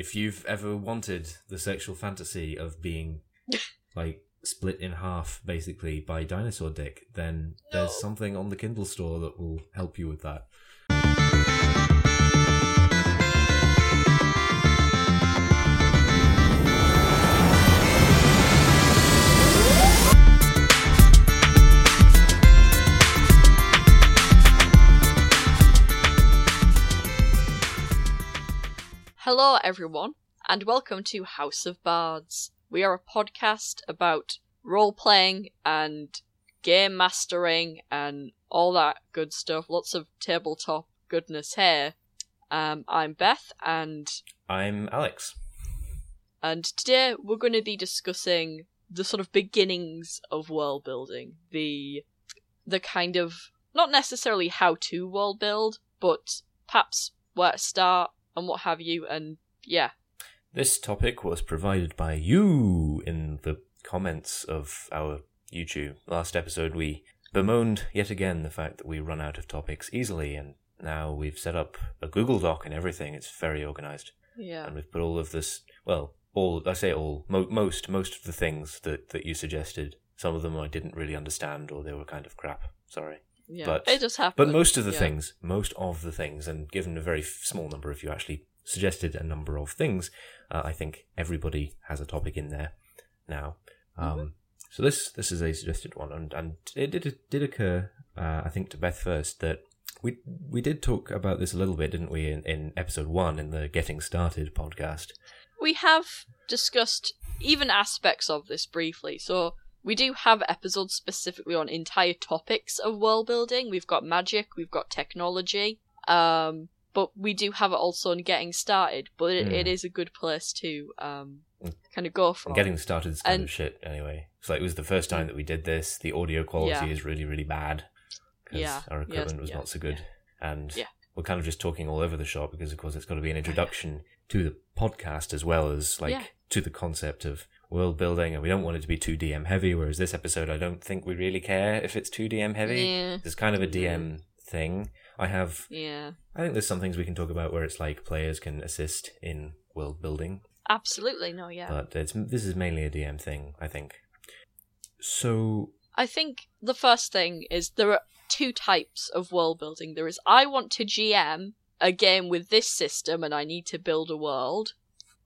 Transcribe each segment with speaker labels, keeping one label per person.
Speaker 1: if you've ever wanted the sexual fantasy of being like split in half basically by dinosaur dick, then there's something on the Kindle store that will help you with that.
Speaker 2: Hello, everyone, and welcome to House of Bards. We are a podcast about role playing and game mastering and all that good stuff. Lots of tabletop goodness here. Um, I'm Beth, and
Speaker 1: I'm Alex.
Speaker 2: and today we're going to be discussing the sort of beginnings of world building, the the kind of not necessarily how to world build, but perhaps where to start and what have you. And yeah,
Speaker 1: This topic was provided by you in the comments of our YouTube. Last episode, we bemoaned yet again the fact that we run out of topics easily, and now we've set up a Google Doc and everything. It's very organized.
Speaker 2: yeah,
Speaker 1: and we've put all of this well all i say all mo- most most of the things that that you suggested some of them i didn't really understand or they were kind of crap sorry
Speaker 2: yeah.
Speaker 1: but-
Speaker 2: it just happened.
Speaker 1: but most of the
Speaker 2: yeah.
Speaker 1: things most of the things and given a very small number of you actually suggested a number of things uh, i think everybody has a topic in there now um
Speaker 2: Mhm.
Speaker 1: so this this is a suggested one and and it did it did occur uh, i think to beth first that we we did talk about this a little bit, didn't we, in, in episode one in the Getting Started podcast?
Speaker 2: we have discussed even aspects of this briefly. So we do have episodes specifically on entire topics of world building. We've got magic, we've got technology, um, but we do have it also on getting started. But it,
Speaker 1: Mm.
Speaker 2: it is a good place to um,
Speaker 1: Mm.
Speaker 2: kind of go from.
Speaker 1: And getting started is kind
Speaker 2: And-
Speaker 1: of shit anyway. It's like it was the first time that we did this. The audio quality
Speaker 2: Yeah.
Speaker 1: is really, really bad because
Speaker 2: Yeah,
Speaker 1: our equipment was not so good, and we're kind of just talking all over the shop because, of course, it's got to be an introduction to the podcast as well as like to the concept of world building, and we don't want it to be too DM heavy. Whereas this episode, I don't think we really care if it's too DM heavy.
Speaker 2: Yeah,
Speaker 1: It's kind of a mm-hmm. DM thing. I have
Speaker 2: yeah,
Speaker 1: I think there's some things we can talk about where it's like players can assist in world building,
Speaker 2: absolutely. No, yeah.
Speaker 1: but it's this is mainly a DM thing, I think. So
Speaker 2: I think the first thing is there are two types of world building. There is I want to GM a game with this system and I need to build a world,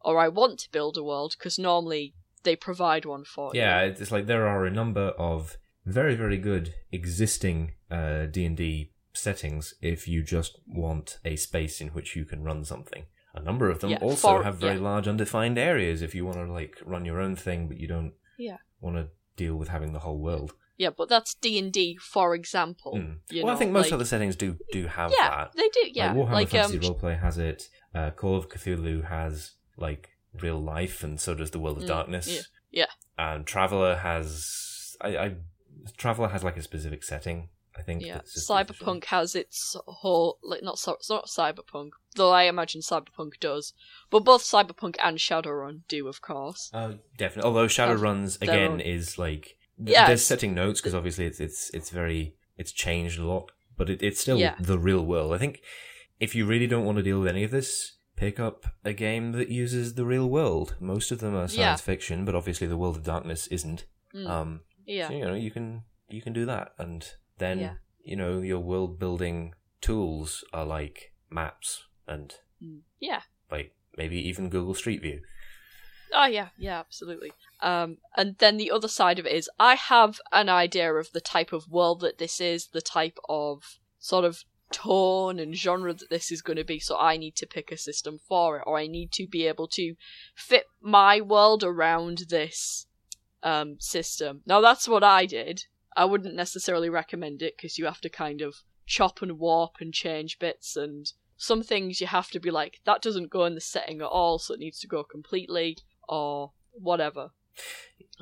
Speaker 2: or I want to build a world because normally they provide one for you.
Speaker 1: yeah, it's like there are a number of very very good existing uh, D and D settings if you just want a space in which you can run something. A number of them
Speaker 2: Yeah,
Speaker 1: also
Speaker 2: for-
Speaker 1: have very
Speaker 2: yeah.
Speaker 1: large undefined areas if you want to like run your own thing, but you don't
Speaker 2: Yeah.
Speaker 1: want to deal with having the whole world.
Speaker 2: Yeah, but that's D and D, for example.
Speaker 1: Mm.
Speaker 2: You
Speaker 1: well, I think most
Speaker 2: like-
Speaker 1: other settings do do have
Speaker 2: Yeah,
Speaker 1: that.
Speaker 2: they do. Yeah,
Speaker 1: like Warhammer
Speaker 2: like
Speaker 1: Fantasy
Speaker 2: um,
Speaker 1: Roleplay has it. Uh, Call of Cthulhu has like real life, and so does the World of
Speaker 2: Mm,
Speaker 1: Darkness.
Speaker 2: yeah, yeah.
Speaker 1: And Traveller has, I, I Traveller has like a specific setting. I think.
Speaker 2: yeah,
Speaker 1: that's
Speaker 2: Cyberpunk has its whole like not it's not Cyberpunk, though I imagine Cyberpunk does, but both Cyberpunk and Shadowrun do, of course.
Speaker 1: Oh, definitely. Although Shadowruns again is like th-
Speaker 2: Yeah,
Speaker 1: setting notes because obviously it's it's it's very it's changed a lot, but it, it's still
Speaker 2: Yeah.
Speaker 1: the real world. I think if you really don't want to deal with any of this, pick up a game that uses the real world. Most of them are science
Speaker 2: Yeah.
Speaker 1: fiction, but obviously the World of Darkness isn't.
Speaker 2: Mm,
Speaker 1: Um,
Speaker 2: yeah,
Speaker 1: so, you know you can you can do that, and then
Speaker 2: Yeah.
Speaker 1: you know your world building tools are like maps and
Speaker 2: Mm, yeah.
Speaker 1: like maybe even Google Street View.
Speaker 2: Oh yeah, yeah, absolutely. Um, and then the other side of it is I have an idea of the type of world that this is, the type of sort of tone and genre that this is going to be. So I need to pick a system for it, or I need to be able to fit my world around this um, system. Now that's what I did. I wouldn't necessarily recommend it because you have to kind of chop and warp and change bits and some things you have to be like that doesn't go in the setting at all so it needs to go completely or whatever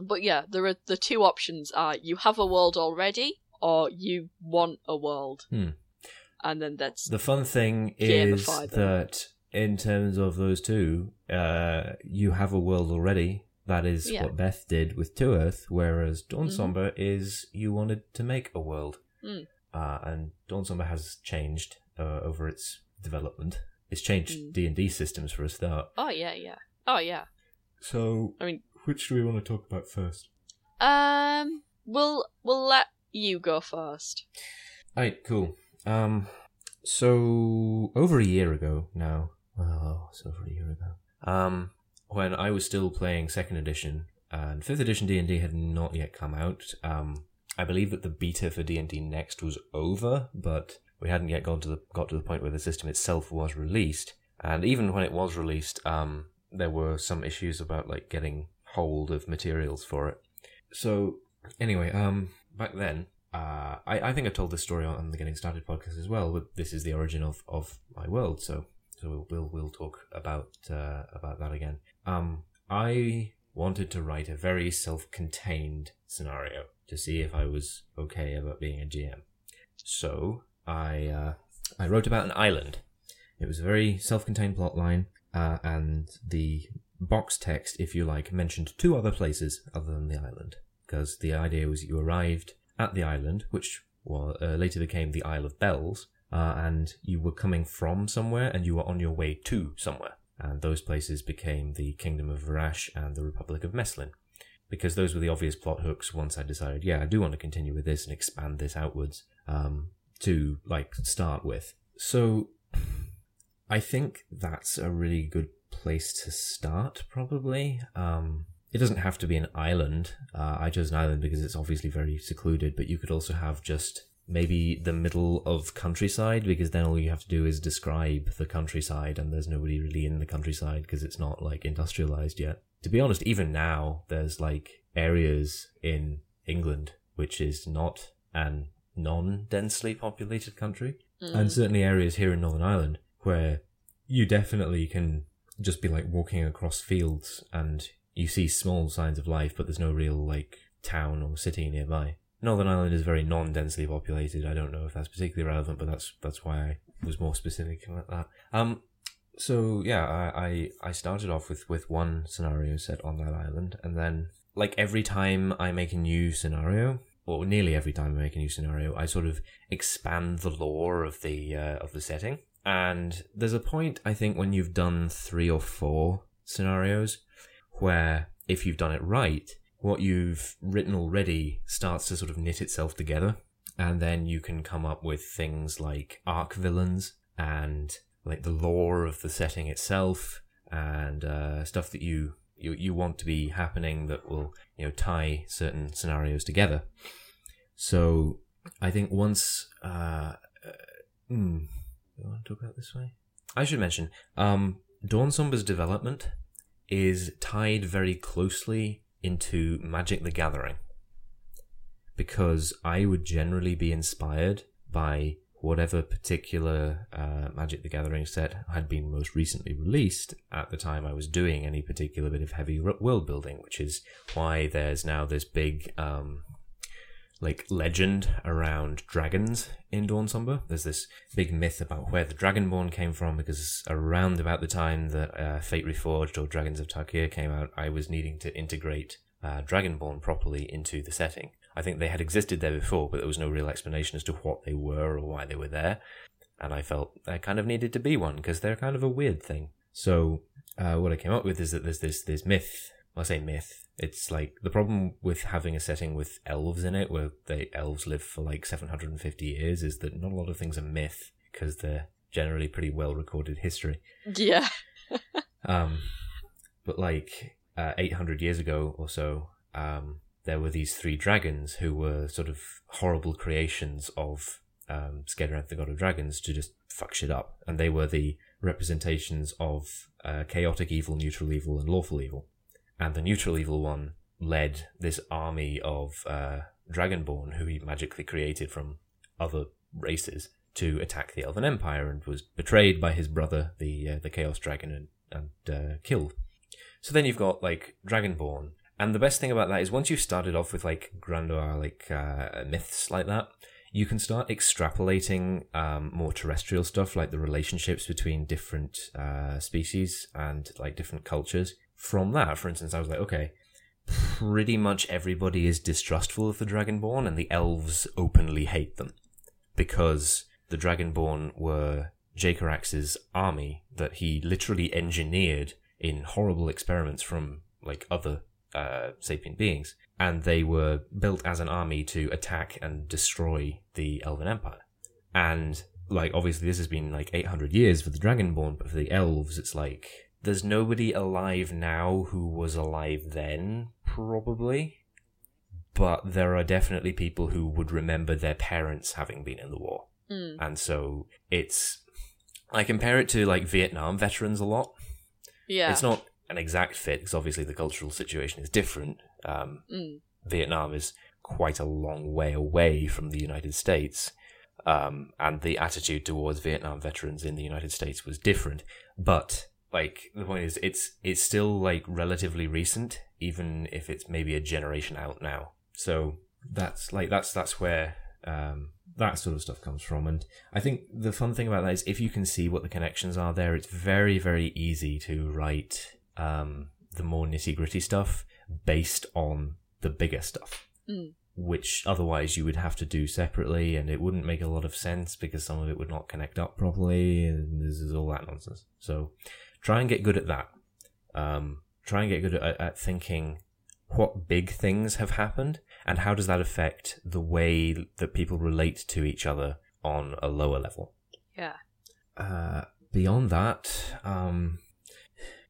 Speaker 2: but yeah there are the two options are you have a world already or you want a world
Speaker 1: Hmm.
Speaker 2: And then that's
Speaker 1: The fun thing is
Speaker 2: them.
Speaker 1: that in terms of those two, uh, you have a world already. That is
Speaker 2: Yeah.
Speaker 1: what Beth did with Two Earth, whereas Dawn
Speaker 2: Mhm.
Speaker 1: Somber is you wanted to make a world.
Speaker 2: Mm.
Speaker 1: Uh, and Dawn Somber has changed uh, over its development it's changed
Speaker 2: Mm.
Speaker 1: D and D systems for a start.
Speaker 2: Oh yeah, yeah. Oh yeah.
Speaker 1: So,
Speaker 2: I mean-
Speaker 1: which do we want to talk about first?
Speaker 2: Um, we'll we'll let you go first.
Speaker 1: Alright, cool. Um, so over a year ago now. Well, it's over a year ago. Um, when I was still playing second edition and fifth edition D and D had not yet come out. Um, I believe that the beta for D and D Next was over, but we hadn't yet got to the got to the point where the system itself was released. And even when it was released, um, there were some issues about like getting hold of materials for it. So anyway, um, back then, uh, I, I think I told this story on the Getting Started podcast as well. But this is the origin of, of my world, so so we'll we'll, we'll talk about uh, about that again. Um, I wanted to write a very self-contained scenario to see if I was okay about being a GM. So I uh, I wrote about an island. It was a very self-contained plot line, uh, and the box text, if you like, mentioned two other places other than the island. Because the idea was you arrived at the island, which wa- uh, later became the Isle of Bells, uh, and you were coming from somewhere and you were on your way to somewhere. And those places became the Kingdom of Varash and the Republic of Meslin. Because those were the obvious plot hooks once I decided, yeah, I do want to continue with this and expand this outwards um, to, like, start with. So I think that's a really good place to start, probably. Um, it doesn't have to be an island. Uh, I chose an island because it's obviously very secluded, but you could also have just maybe the middle of countryside because then all you have to do is describe the countryside and there's nobody really in the countryside because it's not like industrialized yet. To be honest, even now there's like areas in England which is not an non-densely populated country
Speaker 2: Mm.
Speaker 1: and certainly areas here in Northern Ireland where you definitely can just be like walking across fields and you see small signs of life, but there's no real like town or city nearby. Northern Ireland is very non-densely populated. I don't know if that's particularly relevant, but that's that's why I was more specific about that. Um, so yeah, I, I I started off with with one scenario set on that island, and then like every time I make a new scenario, or nearly every time I make a new scenario, I sort of expand the lore of the uh, of the setting. And there's a point I think when you've done three or four scenarios where if you've done it right, what you've written already starts to sort of knit itself together, and then you can come up with things like arc villains and like the lore of the setting itself and uh, stuff that you, you you want to be happening that will you know tie certain scenarios together. So I think once uh, uh, hmm, you want to talk about this way? I should mention um, Dawn Somber's development is tied very closely into Magic the Gathering. Because I would generally be inspired by whatever particular uh, Magic the Gathering set had been most recently released at the time I was doing any particular bit of heavy world building, which is why there's now this big um, like legend around dragons in Dawn Somber. There's this big myth about where the Dragonborn came from because around about the time that uh, Fate Reforged or Dragons of Tarkir came out, I was needing to integrate uh, Dragonborn properly into the setting. I think they had existed there before, but there was no real explanation as to what they were or why they were there. And I felt I kind of needed to be one because they're kind of a weird thing. So uh, what I came up with is that there's this this myth. I say myth. It's like the problem with having a setting with elves in it, where the elves live for like 750 years, is that not a lot of things are myth because they're generally pretty well recorded history.
Speaker 2: Yeah.
Speaker 1: Um, but like uh, 800 years ago or so, um, there were these three dragons who were sort of horrible creations of um, Skedranth, the god of dragons, to just fuck shit up. And they were the representations of uh, chaotic evil, neutral evil, and lawful evil. And the neutral evil one led this army of uh, Dragonborn, who he magically created from other races, to attack the Elven Empire, and was betrayed by his brother, the uh, the Chaos Dragon, and, and uh, killed. So then you've got like Dragonborn, and the best thing about that is once you've started off with like grandeur, like uh, myths like that, you can start extrapolating um, more terrestrial stuff, like the relationships between different uh, species and like different cultures. From that, for instance, I was like, okay, pretty much everybody is distrustful of the Dragonborn, and the elves openly hate them because the Dragonborn were Jacarax's army that he literally engineered in horrible experiments from like other uh, sapient beings, and they were built as an army to attack and destroy the Elven Empire. And like obviously this has been like 800 years for the Dragonborn, but for the elves it's like there's nobody alive now who was alive then, probably. But there are definitely people who would remember their parents having been in the war.
Speaker 2: Mm.
Speaker 1: And so it's I compare it to like Vietnam veterans a lot.
Speaker 2: Yeah.
Speaker 1: It's not an exact fit because obviously the cultural situation is different. Um,
Speaker 2: Mm.
Speaker 1: Vietnam is quite a long way away from the United States, um, and the attitude towards Vietnam veterans in the United States was different. But like the point is, it's it's still like relatively recent, even if it's maybe a generation out now. So that's like that's that's where um, that sort of stuff comes from. And I think the fun thing about that is if you can see what the connections are there, it's very very easy to write um, the more nitty gritty stuff based on the bigger stuff
Speaker 2: Mm.
Speaker 1: which otherwise you would have to do separately and it wouldn't make a lot of sense because some of it would not connect up properly and this is all that nonsense so try and get good at that um, try and get good at, at thinking what big things have happened and how does that affect the way that people relate to each other on a lower level
Speaker 2: Yeah.
Speaker 1: uh, beyond that, um,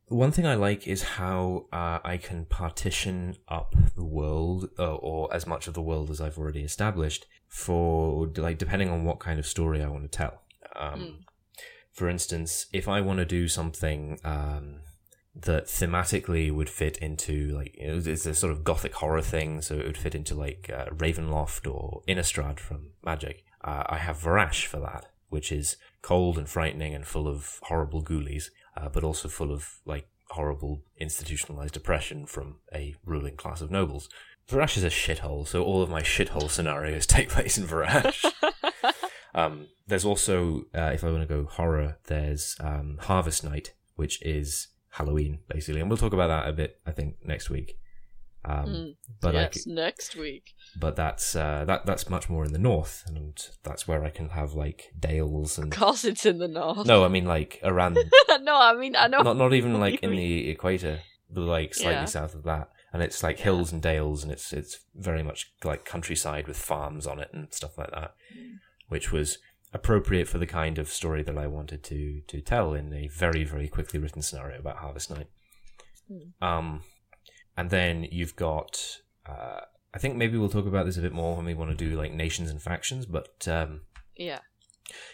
Speaker 1: one thing I like is how uh, I can partition up the world, uh, or as much of the world as I've already established, for like depending on what kind of story I want to tell. Um,
Speaker 2: Mm.
Speaker 1: For instance, if I want to do something um, that thematically would fit into like you know, it's a sort of gothic horror thing, so it would fit into like uh, Ravenloft or Innistrad from Magic. Uh, I have Varash for that, which is cold and frightening and full of horrible ghoulies, uh, but also full of like horrible institutionalized oppression from a ruling class of nobles. Varash is a shithole, so all of my shithole scenarios take place in Varash. um, there's also, uh, if I want to go horror, there's um, Harvest Night, which is Halloween basically, and we'll talk about that a bit, I think, next week. Um,
Speaker 2: Mm.
Speaker 1: But I,
Speaker 2: yes, next week.
Speaker 1: but that's uh, that that's much more in the north, and that's where I can have like dales and
Speaker 2: Of course, it's in the north.
Speaker 1: no, I mean like around
Speaker 2: no, I mean I know.
Speaker 1: not not even like in
Speaker 2: mean.
Speaker 1: the equator, but like slightly
Speaker 2: Yeah.
Speaker 1: south of that, and it's like hills and dales, and it's it's very much like countryside with farms on it and stuff like that,
Speaker 2: Mm.
Speaker 1: Which was appropriate for the kind of story that I wanted to to tell in a very very quickly written scenario about Harvest Night.
Speaker 2: Hmm.
Speaker 1: Um, and then you've got. Uh, I think maybe we'll talk about this a bit more when we want to do like nations and factions, but um,
Speaker 2: Yeah.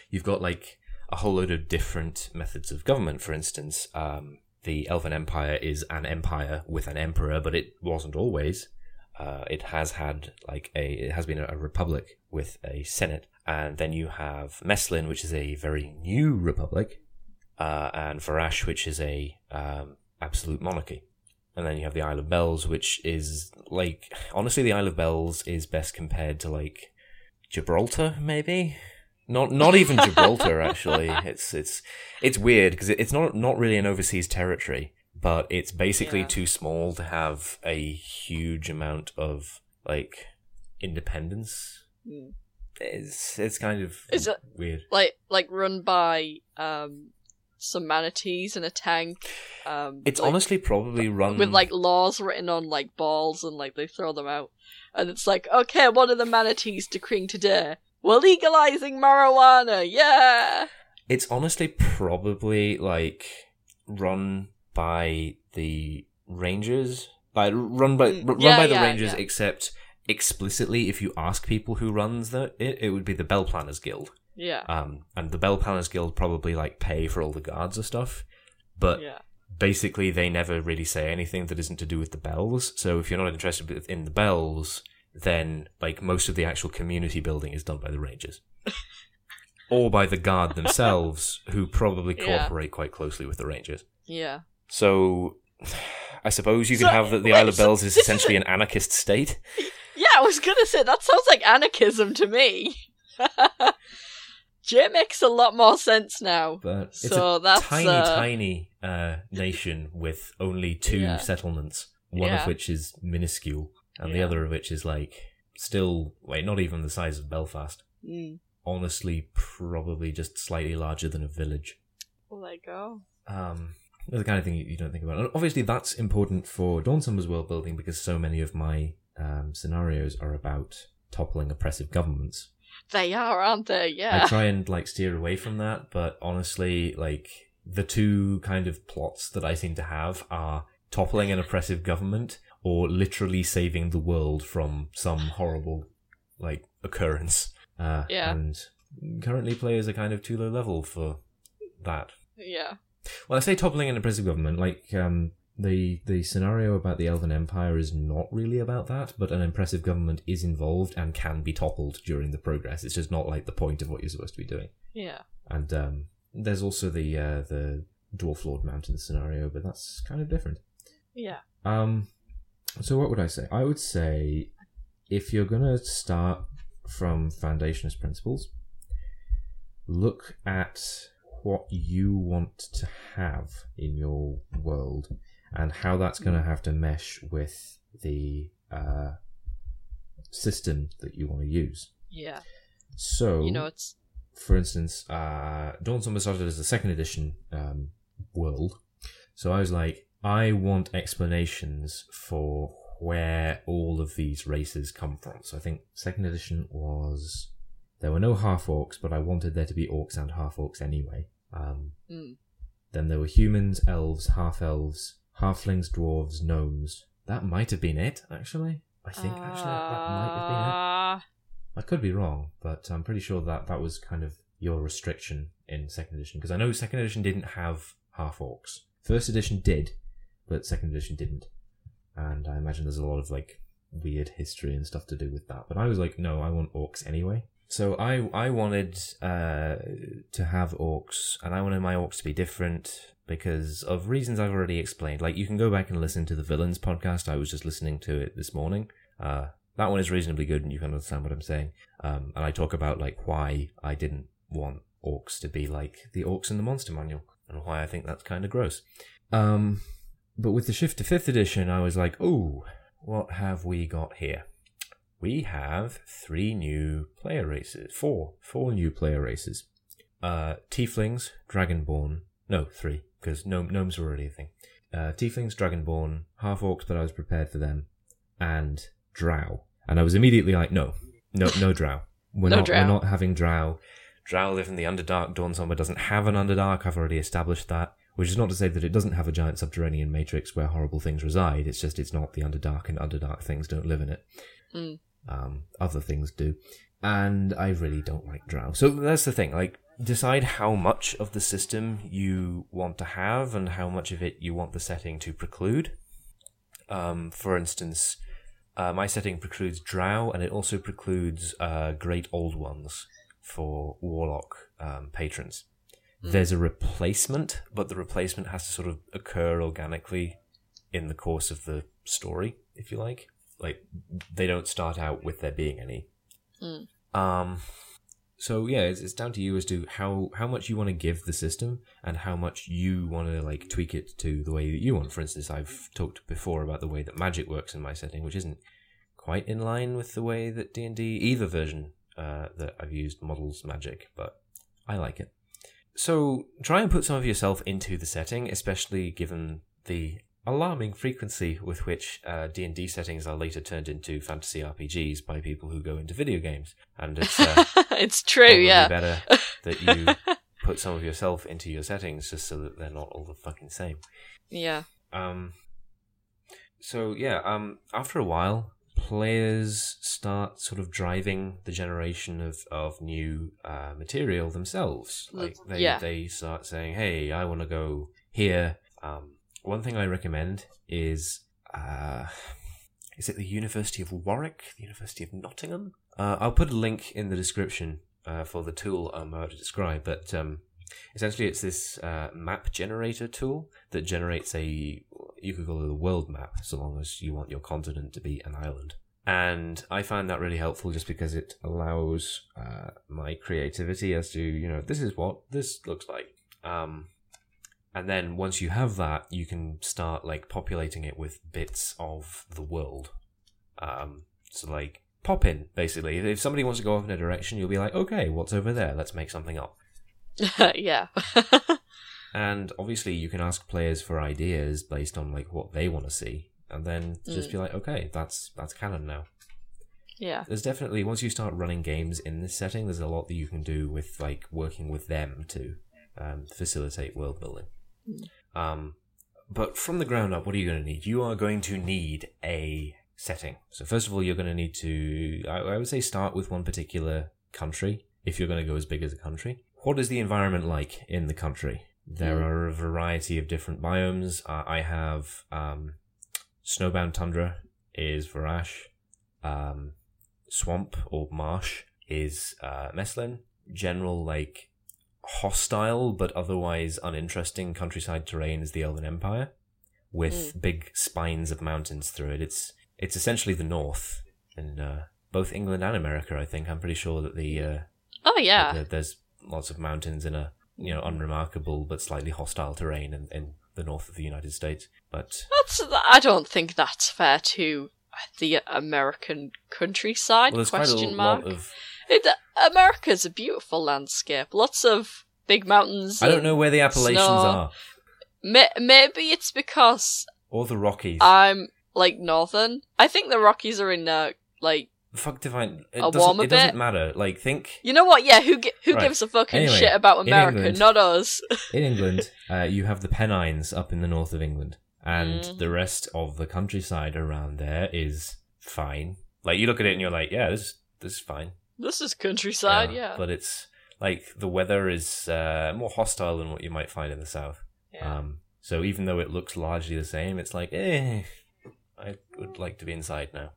Speaker 1: you've got like a whole load of different methods of government. For instance, um, the Elven Empire is an empire with an emperor, but it wasn't always. Uh, it has had like a it has been a, a republic with a senate, and then you have Meslin, which is a very new republic, uh, and Varash, which is a um, absolute monarchy. And then you have the Isle of Bells, which is like honestly, the Isle of Bells is best compared to like Gibraltar, maybe. Not not even Gibraltar actually. It's it's it's weird because it's not not really an overseas territory, but it's basically
Speaker 2: Yeah.
Speaker 1: too small to have a huge amount of like independence.
Speaker 2: Mm.
Speaker 1: It's it's kind of
Speaker 2: Is it-
Speaker 1: weird.
Speaker 2: Like like run by um some manatees in a tank. Um,
Speaker 1: It's
Speaker 2: like,
Speaker 1: honestly probably run
Speaker 2: with like laws written on like balls and like they throw them out, and it's like okay, what are the manatees decreeing today? We're legalizing marijuana. Yeah.
Speaker 1: It's honestly probably like run by the Rangers, like run by
Speaker 2: Mm,
Speaker 1: run
Speaker 2: yeah,
Speaker 1: by the
Speaker 2: yeah,
Speaker 1: Rangers.
Speaker 2: yeah.
Speaker 1: Except explicitly, if you ask people who runs the it, it would be the Bell Planners Guild.
Speaker 2: Yeah.
Speaker 1: Um, and the Bell Planners Guild probably like pay for all the guards and stuff, but
Speaker 2: yeah.
Speaker 1: basically they never really say anything that isn't to do with the bells. So if you're not interested in the bells, then like most of the actual community building is done by the Rangers. or by the guard themselves, who probably
Speaker 2: Yeah.
Speaker 1: cooperate quite closely with the Rangers.
Speaker 2: Yeah.
Speaker 1: So I suppose you
Speaker 2: So,
Speaker 1: could have that the
Speaker 2: wait,
Speaker 1: Isle of
Speaker 2: so
Speaker 1: Bells is
Speaker 2: this is
Speaker 1: essentially
Speaker 2: a-
Speaker 1: an anarchist state.
Speaker 2: Yeah, I was gonna say that sounds like anarchism to me. J makes a lot more sense now.
Speaker 1: But it's
Speaker 2: So
Speaker 1: a
Speaker 2: that's,
Speaker 1: tiny,
Speaker 2: uh,
Speaker 1: tiny uh, nation with only two
Speaker 2: Yeah.
Speaker 1: settlements, one
Speaker 2: Yeah.
Speaker 1: of which is minuscule, and the other of which is like still wait, not even the size of Belfast.
Speaker 2: Mm.
Speaker 1: honestly probably just slightly larger than a village.
Speaker 2: Well, there you go.
Speaker 1: Um, the kind of thing you, you don't think about. And obviously, that's important for Dawn Somber's world building because so many of my um, scenarios are about toppling oppressive governments.
Speaker 2: They are, aren't they? Yeah.
Speaker 1: I try and like steer away from that, but honestly, like the two kind of plots that I seem to have are toppling an oppressive government or literally saving the world from some horrible like occurrence. Uh,
Speaker 2: Yeah.
Speaker 1: And currently, players are kind of too low level for that.
Speaker 2: yeah.
Speaker 1: Well, I say toppling an oppressive government, like um, the the scenario about the Elven Empire is not really about that, but an impressive government is involved and can be toppled during the progress. It's just not like the point of what you're supposed to be doing.
Speaker 2: Yeah.
Speaker 1: And um, there's also the uh, the Dwarf Lord Mountain scenario, but that's kind of different.
Speaker 2: Yeah.
Speaker 1: Um, so what would I say? I would say if you're gonna start from foundationist principles, look at what you want to have in your world and how that's going to have to mesh with the uh, system that you want to use.
Speaker 2: Yeah.
Speaker 1: So
Speaker 2: You know, it's
Speaker 1: for instance, uh, Dawn Somber started as a second edition um, world. So I was like, I want explanations for where all of these races come from. So I think second edition was there were no half orcs, but I wanted there to be orcs and half orcs anyway. Um,
Speaker 2: mm,
Speaker 1: then there were humans, elves, half elves, halflings, dwarves, gnomes. That might have been it, actually. I think actually that, might have been it.
Speaker 2: uh,
Speaker 1: I could be wrong, but I'm pretty sure that that was kind of your restriction in second edition because I know second edition didn't have half orcs. First edition did, but second edition didn't. And I imagine there's a lot of like weird history and stuff to do with that. But I was like, no, I want orcs anyway. So I I wanted uh, to have orcs, and I wanted my orcs to be different because of reasons I've already explained. Like you can go back and listen to the villains podcast. I was just listening to it this morning. Uh, that one is reasonably good, and you can understand what I'm saying. Um, and I talk about like why I didn't want orcs to be like the orcs in the Monster Manual, and why I think that's kind of gross. Um, but with the shift to fifth edition, I was like, oh, what have we got here? We have three new player races, four, four new player races. Uh, Tieflings, Dragonborn, no, three, because gnome, gnomes were already a thing. Uh, Tieflings, Dragonborn, half orcs, but I was prepared for them, and Drow. And I was immediately like, no, no, no Drow. We're
Speaker 2: No
Speaker 1: not,
Speaker 2: drow.
Speaker 1: we're not having Drow. Drow live in the Underdark. Dawn Somber doesn't have an Underdark. I've already established that. Which is not to say that it doesn't have a giant subterranean matrix where horrible things reside. It's just it's not the Underdark, and Underdark things don't live in it.
Speaker 2: Mm.
Speaker 1: Um, other things do, and I really don't like Drow. So that's the thing. Like, decide how much of the system you want to have, and how much of it you want the setting to preclude. Um, for instance, uh, my setting precludes Drow, and it also precludes uh, Great Old Ones for Warlock um, patrons. There's a replacement, but the replacement has to sort of occur organically in the course of the story, if you like. Like they don't start out with there being any.
Speaker 2: Mm.
Speaker 1: Um, so yeah, it's, it's down to you as to how how much you want to give the system and how much you want to like tweak it to the way that you want. For instance, I've talked before about the way that magic works in my setting, which isn't quite in line with the way that D and D either version uh, that I've used models magic, but I like it. So try and put some of yourself into the setting, especially given the alarming frequency with which uh, D&D settings are later turned into fantasy RPGs by people who go into video games. And it's uh,
Speaker 2: it's true, yeah.
Speaker 1: better that you put some of yourself into your settings just so that they're not all the fucking same.
Speaker 2: yeah.
Speaker 1: Um, so yeah, um, after a while, players start sort of driving the generation of, of new uh, material themselves. Like they
Speaker 2: yeah.
Speaker 1: they start saying, "Hey, I want to go here." Um, one thing I recommend is uh, is it the University of Warwick, the University of Nottingham? Uh, I'll put a link in the description uh, for the tool I'm about to describe, but um, essentially it's this uh, map generator tool that generates a you could call it a world map so long as you want your continent to be an island. And i find that really helpful just because it allows uh, my creativity as to you know this is what this looks like. Um, and then once you have that you can start like populating it with bits of the world um, so like pop in basically. If somebody wants to go off in a direction, you'll be like, okay, what's over there? Let's make something up.
Speaker 2: yeah.
Speaker 1: And obviously, you can ask players for ideas based on like what they want to see, and then just
Speaker 2: Mm.
Speaker 1: be like, okay, that's that's canon now.
Speaker 2: yeah.
Speaker 1: There's definitely once you start running games in this setting, there's a lot that you can do with like working with them to um, facilitate world building. Um, but from the ground up, what are you going to need? You are going to need a setting. So first of all, you're going to need to, I, I would say, start with one particular country if you're going to go as big as a country. What is the environment like in the country? There
Speaker 2: Mm.
Speaker 1: are a variety of different biomes. Uh, I have um, snowbound tundra is Varash. Um, swamp or marsh is uh, Meslin. General like hostile but otherwise uninteresting countryside terrain is the Elven Empire, with big spines of mountains through it. It's it's essentially the North in uh, both England and America. I think I'm pretty sure that the uh,
Speaker 2: Oh yeah.
Speaker 1: that there's lots of mountains in a you know unremarkable but slightly hostile terrain in, in the north of the United States. But
Speaker 2: That's. I don't think that's fair to the American countryside.
Speaker 1: well, there's
Speaker 2: question
Speaker 1: quite a
Speaker 2: mark.
Speaker 1: lot of
Speaker 2: It, America's a beautiful landscape. Lots of big mountains.
Speaker 1: I don't know where the Appalachians
Speaker 2: snow.
Speaker 1: are
Speaker 2: May- maybe it's because
Speaker 1: or the Rockies.
Speaker 2: I'm like northern. I think the Rockies are in uh, like
Speaker 1: Fuck divine. It,
Speaker 2: A
Speaker 1: doesn't, it doesn't matter. Like think
Speaker 2: you know what? Yeah, who gi- who
Speaker 1: Right.
Speaker 2: gives a fucking
Speaker 1: Anyway,
Speaker 2: shit about America?
Speaker 1: England-
Speaker 2: Not us.
Speaker 1: in England, uh, you have the Pennines up in the north of England, and
Speaker 2: Mhm.
Speaker 1: the rest of the countryside around there is fine. Like you look at it and you're like, yeah, this this is fine.
Speaker 2: This is countryside. Yeah.
Speaker 1: But it's like the weather is uh, more hostile than what you might find in the south.
Speaker 2: yeah.
Speaker 1: Um, so even though it looks largely the same, it's like, eh, I would like to be inside now.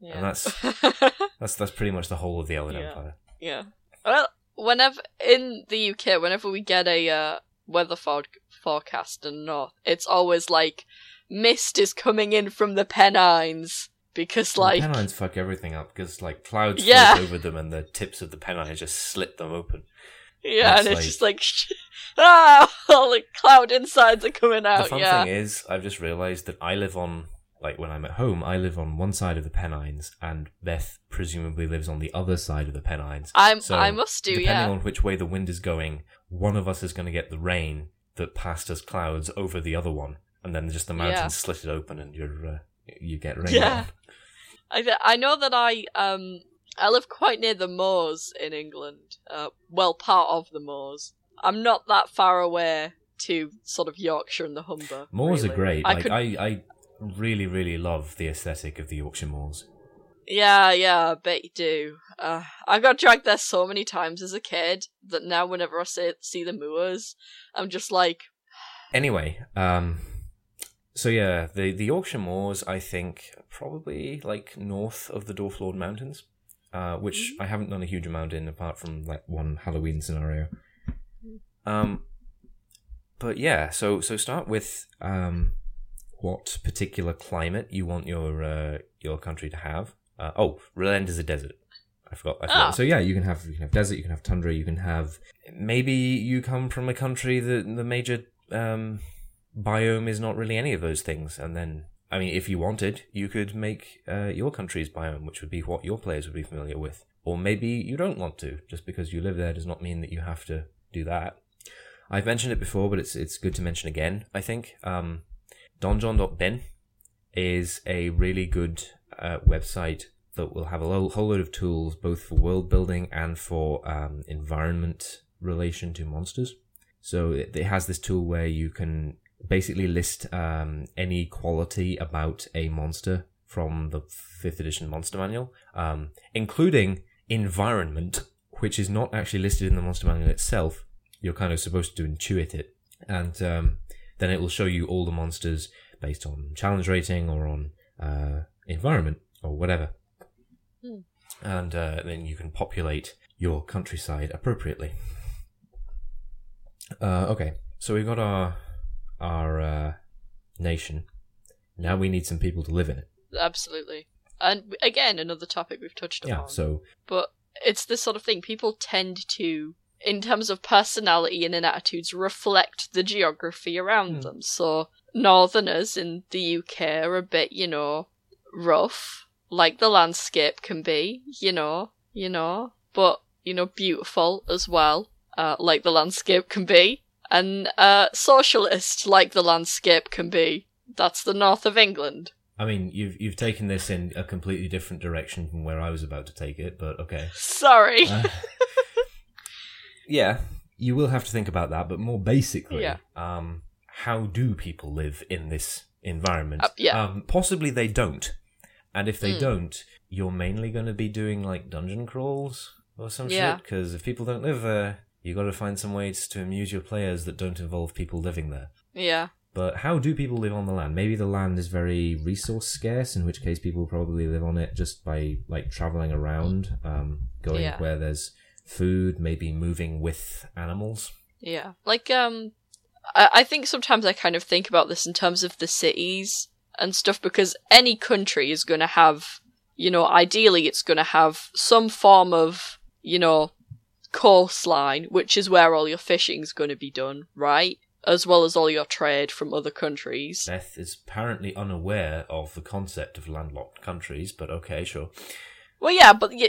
Speaker 2: yeah.
Speaker 1: and that's- That's that's pretty much the whole of the Elven
Speaker 2: Yeah.
Speaker 1: Empire.
Speaker 2: Yeah. Well, whenever in the UK, whenever we get a uh, weather for- forecast in the North, it's always like mist is coming in from the Pennines because,
Speaker 1: Well,
Speaker 2: like,
Speaker 1: Pennines fuck everything up because like clouds
Speaker 2: Yeah.
Speaker 1: over them and the tips of the Pennines just slit them open.
Speaker 2: yeah, and
Speaker 1: it's
Speaker 2: it's just like, ah, all the cloud insides are coming out.
Speaker 1: the fun
Speaker 2: Yeah,
Speaker 1: thing is, I've just realised that I live on like when I'm at home, I live on one side of the Pennines, and Beth presumably lives on the other side of the Pennines.
Speaker 2: I'm.
Speaker 1: So,
Speaker 2: I must do.
Speaker 1: Depending
Speaker 2: Yeah,
Speaker 1: on which way the wind is going, one of us is going to get the rain that passed as clouds over the other one, and then just the mountains
Speaker 2: Yeah.
Speaker 1: slit it open, and you're uh, you get rain.
Speaker 2: Yeah. I th- I know that I um I live quite near the moors in England. Uh, well, part of the moors. I'm not that far away to sort of Yorkshire and the Humber.
Speaker 1: Moors
Speaker 2: really.
Speaker 1: are great.
Speaker 2: I
Speaker 1: like
Speaker 2: could,
Speaker 1: I, I really, really love the aesthetic of the Yorkshire moors.
Speaker 2: yeah, yeah, I bet you do. Uh, I got dragged there so many times as a kid that now whenever I see, see the moors, I'm just like,
Speaker 1: Anyway, um, so yeah, the the Yorkshire moors, I think, are probably like north of the Dwarf Lord Mountains, uh, which I haven't done a huge amount in, apart from like one Halloween scenario. Um, but yeah, so so start with um, what particular climate you want your uh, your country to have. Uh, oh, Relend is a desert. I forgot. I forgot.
Speaker 2: Ah.
Speaker 1: So yeah, you can have you can have desert, you can have tundra, you can have maybe you come from a country that the major um, biome is not really any of those things, and then I mean, if you wanted, you could make uh, your country's biome, which would be what your players would be familiar with. Or maybe you don't want to. Just because you live there does not mean that you have to do that. I've mentioned it before, but it's it's good to mention again. I think um, donjon.bin is a really good uh, website that will have a lo- whole load of tools both for world building and for um, environment relation to monsters. So it, it has this tool where you can basically list um, any quality about a monster from the fifth edition monster manual, um, including environment, which is not actually listed in the monster manual itself. You're kind of supposed to intuit it, and um, then it will show you all the monsters based on challenge rating or on uh, environment or whatever,
Speaker 2: Hmm.
Speaker 1: and uh, then you can populate your countryside appropriately. Uh, okay, so we've got our our uh, nation. Now we need some people to live in it.
Speaker 2: absolutely. And again, another topic we've touched
Speaker 1: on.
Speaker 2: Yeah.
Speaker 1: So
Speaker 2: but it's this sort of thing people tend to in terms of personality and in attitudes reflect the geography around
Speaker 1: Hmm.
Speaker 2: them so northerners in the uk are a bit you know rough like the landscape can be, you know, you know, but you know, beautiful as well, uh, like the landscape can be, and uh, socialist like the landscape can be. That's the north of England.
Speaker 1: I mean, you've you've taken this in a completely different direction from where I was about to take it, but okay.
Speaker 2: Sorry.
Speaker 1: Uh, yeah, you will have to think about that, but more basically,
Speaker 2: Yeah.
Speaker 1: um, how do people live in this environment?
Speaker 2: Uh, yeah.
Speaker 1: Um, possibly they don't, and if they
Speaker 2: Mm.
Speaker 1: don't, you're mainly going to be doing like dungeon crawls or some
Speaker 2: Yeah.
Speaker 1: shit. Because if people don't live there, you got to find some ways to amuse your players that don't involve people living there.
Speaker 2: yeah.
Speaker 1: But how do people live on the land? Maybe the land is very resource scarce, in which case people probably live on it just by like traveling around, um, going
Speaker 2: Yeah.
Speaker 1: where there's food, maybe moving with animals.
Speaker 2: Yeah. Like, um, I, I think sometimes I kind of think about this in terms of the cities and stuff because any country is going to have, you know, ideally it's going to have some form of, you know, coastline, which is where all your fishing's going to be done, right? As well as all your trade from other countries.
Speaker 1: Beth is apparently unaware of the concept of landlocked countries, but okay, sure.
Speaker 2: Well, yeah, but yeah,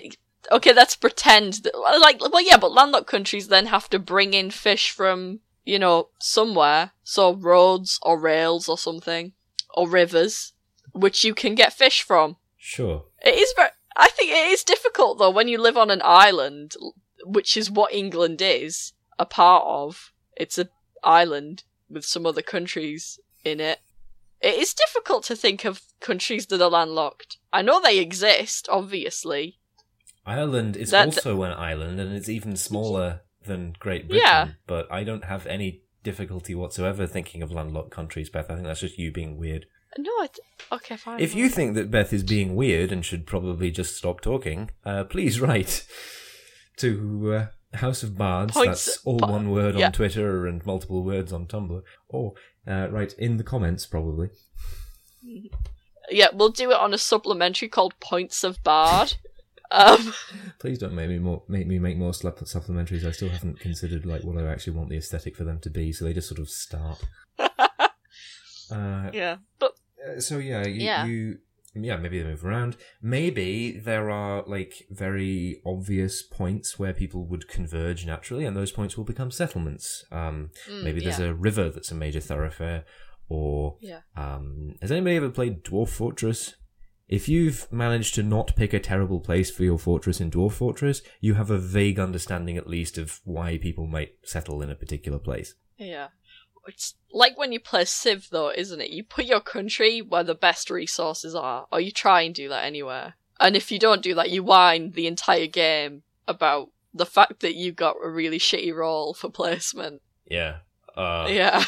Speaker 2: okay, let's pretend that like well, yeah, but landlocked countries then have to bring in fish from you know somewhere, so roads or rails or something or rivers, which you can get fish from.
Speaker 1: Sure.
Speaker 2: It is very. I think it is difficult though when you live on an island, which is what England is a part of. It's an island with some other countries in it. It is difficult to think of countries that are landlocked. I know they exist, obviously.
Speaker 1: Ireland is
Speaker 2: That-
Speaker 1: also an island, and it's even smaller than Great Britain,
Speaker 2: Yeah.
Speaker 1: but I don't have any difficulty whatsoever thinking of landlocked countries, Beth. I think that's just you being weird.
Speaker 2: No, okay, fine.
Speaker 1: If you think that Beth is being weird and should probably just stop talking, uh, please write to uh, House of Bards.
Speaker 2: Points-
Speaker 1: that's all
Speaker 2: po-
Speaker 1: one word
Speaker 2: yeah.
Speaker 1: on Twitter and multiple words on Tumblr. Or uh, write in the comments, probably.
Speaker 2: yeah, we'll do it on a supplementary called Points of Bard. um,
Speaker 1: Please don't make me more make me make more supp- supplementaries. I still haven't considered like what I actually want the aesthetic for them to be, so they just sort of start. uh,
Speaker 2: yeah, but
Speaker 1: Uh, so yeah, you,
Speaker 2: Yeah.
Speaker 1: you yeah maybe they move around. Maybe there are like very obvious points where people would converge naturally, and those points will become settlements. Um,
Speaker 2: mm,
Speaker 1: maybe there's
Speaker 2: yeah,
Speaker 1: a river that's a major thoroughfare, or
Speaker 2: yeah.
Speaker 1: um, has anybody ever played Dwarf Fortress? If you've managed to not pick a terrible place for your fortress in Dwarf Fortress, you have a vague understanding at least of why people might settle in a particular place.
Speaker 2: Yeah. It's like when you play Civ, though, isn't it? You put your country where the best resources are, or you try and do that anywhere. And if you don't do that, you whine the entire game about the fact that you got a really shitty roll for placement.
Speaker 1: Yeah. Uh,
Speaker 2: yeah.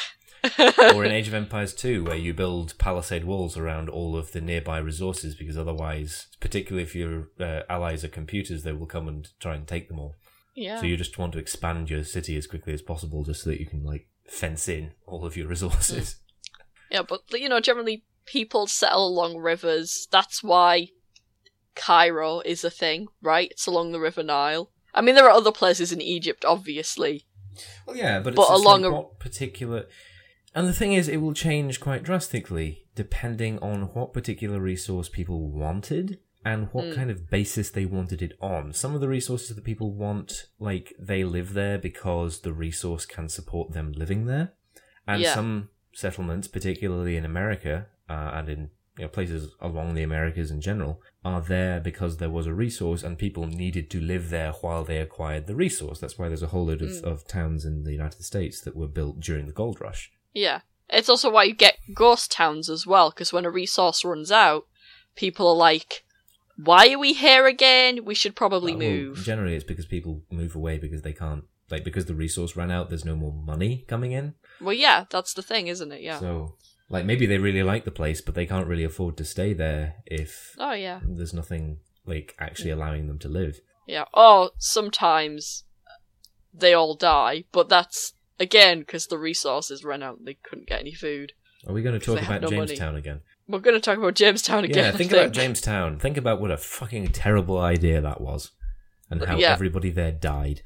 Speaker 1: or in Age of Empires 2, where you build palisade walls around all of the nearby resources, because otherwise, particularly if your uh, allies are computers, they will come and try and take them all.
Speaker 2: yeah.
Speaker 1: So you just want to expand your city as quickly as possible, just so that you can like fence in all of your resources. Mm.
Speaker 2: Yeah, but you know, generally people settle along rivers. That's why Cairo is a thing, right? It's along the River Nile. I mean, there are other places in Egypt, obviously.
Speaker 1: Well, yeah, but,
Speaker 2: But
Speaker 1: it's
Speaker 2: along
Speaker 1: like
Speaker 2: a-
Speaker 1: what particular. And the thing is, it will change quite drastically depending on what particular resource people wanted and what
Speaker 2: Mm.
Speaker 1: kind of basis they wanted it on. Some of the resources that people want, like, they live there because the resource can support them living there. And
Speaker 2: Yeah.
Speaker 1: some settlements, particularly in America uh, and in you know, places along the Americas in general, are there because there was a resource and people needed to live there while they acquired the resource. That's why there's a whole load of,
Speaker 2: Mm.
Speaker 1: of towns in the United States that were built during the gold rush.
Speaker 2: Yeah. It's also why you get ghost towns as well, because when a resource runs out, people are like, why are we here again? We should probably
Speaker 1: Uh, well,
Speaker 2: move.
Speaker 1: generally, it's because people move away because they can't, like, because the resource ran out, there's no more money coming in.
Speaker 2: well, yeah, that's the thing, isn't it? Yeah.
Speaker 1: So, like, maybe they really like the place, but they can't really afford to stay there if
Speaker 2: oh, yeah.
Speaker 1: there's nothing, like, actually allowing them to live.
Speaker 2: Yeah. Or sometimes they all die, but that's, again, because the resources ran out and they couldn't get any food.
Speaker 1: Are we going to talk about
Speaker 2: no.
Speaker 1: Jamestown again?
Speaker 2: We're going to talk about Jamestown again.
Speaker 1: Yeah,
Speaker 2: I
Speaker 1: think about Jamestown. Think about what a fucking terrible idea that was, and how
Speaker 2: Yeah.
Speaker 1: everybody there died.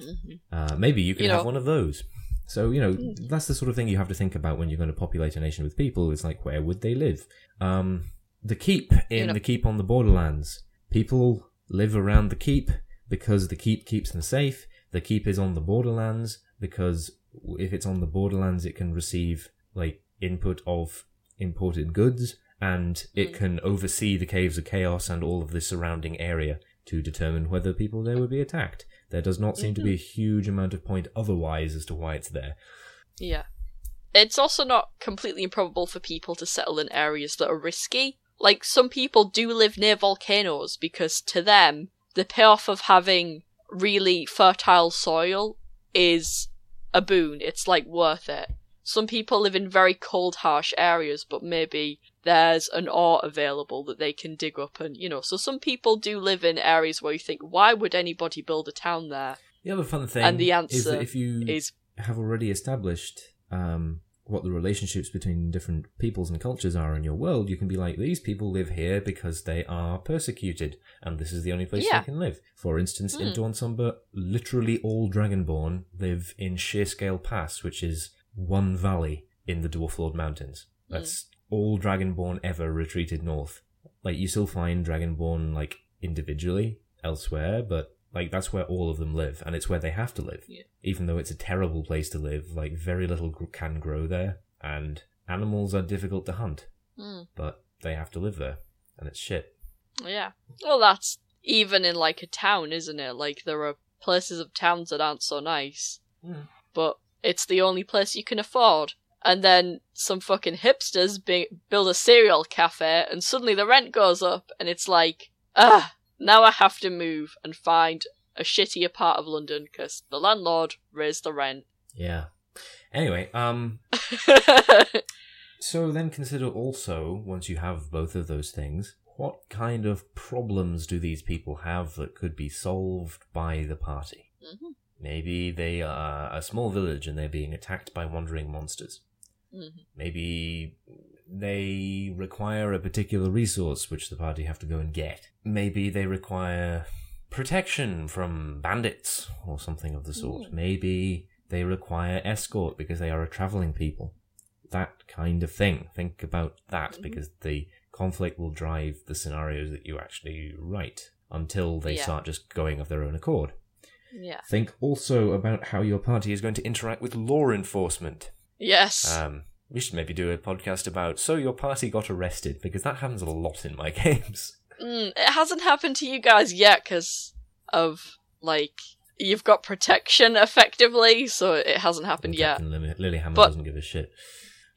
Speaker 2: Mhm.
Speaker 1: Uh, maybe you can
Speaker 2: You
Speaker 1: have
Speaker 2: know-
Speaker 1: one of those. So you know that's the sort of thing you have to think about when you're going to populate a nation with people. It's like where would they live? Um, the keep in
Speaker 2: You know-
Speaker 1: the keep on the borderlands. People live around the keep because the keep keeps them safe. The keep is on the borderlands because if it's on the borderlands, it can receive like input of imported goods and it
Speaker 2: Mm.
Speaker 1: can oversee the caves of chaos and all of the surrounding area to determine whether people there would be attacked. There does not seem to be a huge amount of point otherwise as to why it's there.
Speaker 2: Yeah. It's also not completely improbable for people to settle in areas that are risky. Like, some people do live near volcanoes because to them, the payoff of having really fertile soil is a boon. It's like worth it. Some people live in very cold, harsh areas, but maybe there's an ore available that they can dig up and, you know, so some people do live in areas where you think, why would anybody build a town there?
Speaker 1: The other fun thing
Speaker 2: And the answer is
Speaker 1: if you
Speaker 2: Is,
Speaker 1: have already established um, what the relationships between different peoples and cultures are in your world, you can be like, these people live here because they are persecuted, and this is the only place
Speaker 2: Yeah.
Speaker 1: they can live. For instance, in
Speaker 2: Hmm.
Speaker 1: Dawn Somber, literally all Dragonborn live in Shearscale Pass, which is one valley in the Dwarf Lord Mountains. That's all Dragonborn ever retreated north. Like, you still find Dragonborn, like, individually elsewhere, but, like, that's where all of them live, and it's where they have to live
Speaker 2: Yeah.
Speaker 1: even though it's a terrible place to live, like very little can grow there, and animals are difficult to hunt,
Speaker 2: mm.
Speaker 1: but they have to live there, and it's shit.
Speaker 2: Yeah. Well, that's even in like a town, isn't it? Like there are places of towns that aren't so nice,
Speaker 1: Mm.
Speaker 2: but it's the only place you can afford. And then some fucking hipsters be- build a cereal cafe, and suddenly the rent goes up, and it's like, ah, now I have to move and find a shittier part of London because the landlord raised the rent.
Speaker 1: Yeah. Anyway, um, so then consider also once you have both of those things, what kind of problems do these people have that could be solved by the party?
Speaker 2: Mhm.
Speaker 1: Maybe they are a small village and they're being attacked by wandering monsters.
Speaker 2: Mhm.
Speaker 1: Maybe they require a particular resource which the party have to go and get. Maybe they require protection from bandits or something of the sort.
Speaker 2: Ooh.
Speaker 1: Maybe they require escort because they are a traveling people. That kind of thing. Think about that
Speaker 2: Mhm.
Speaker 1: because the conflict will drive the scenarios that you actually write until they
Speaker 2: Yeah.
Speaker 1: start just going of their own accord.
Speaker 2: Yeah.
Speaker 1: Think also about how your party is going to interact with law enforcement.
Speaker 2: Yes.
Speaker 1: Um, we should maybe do a podcast about so your party got arrested because that happens a lot in my games.
Speaker 2: Mm, it hasn't happened to you guys yet because of like you've got protection effectively, so it hasn't happened yet.
Speaker 1: Captain Lily- Lilyhammer
Speaker 2: But-
Speaker 1: doesn't give a shit.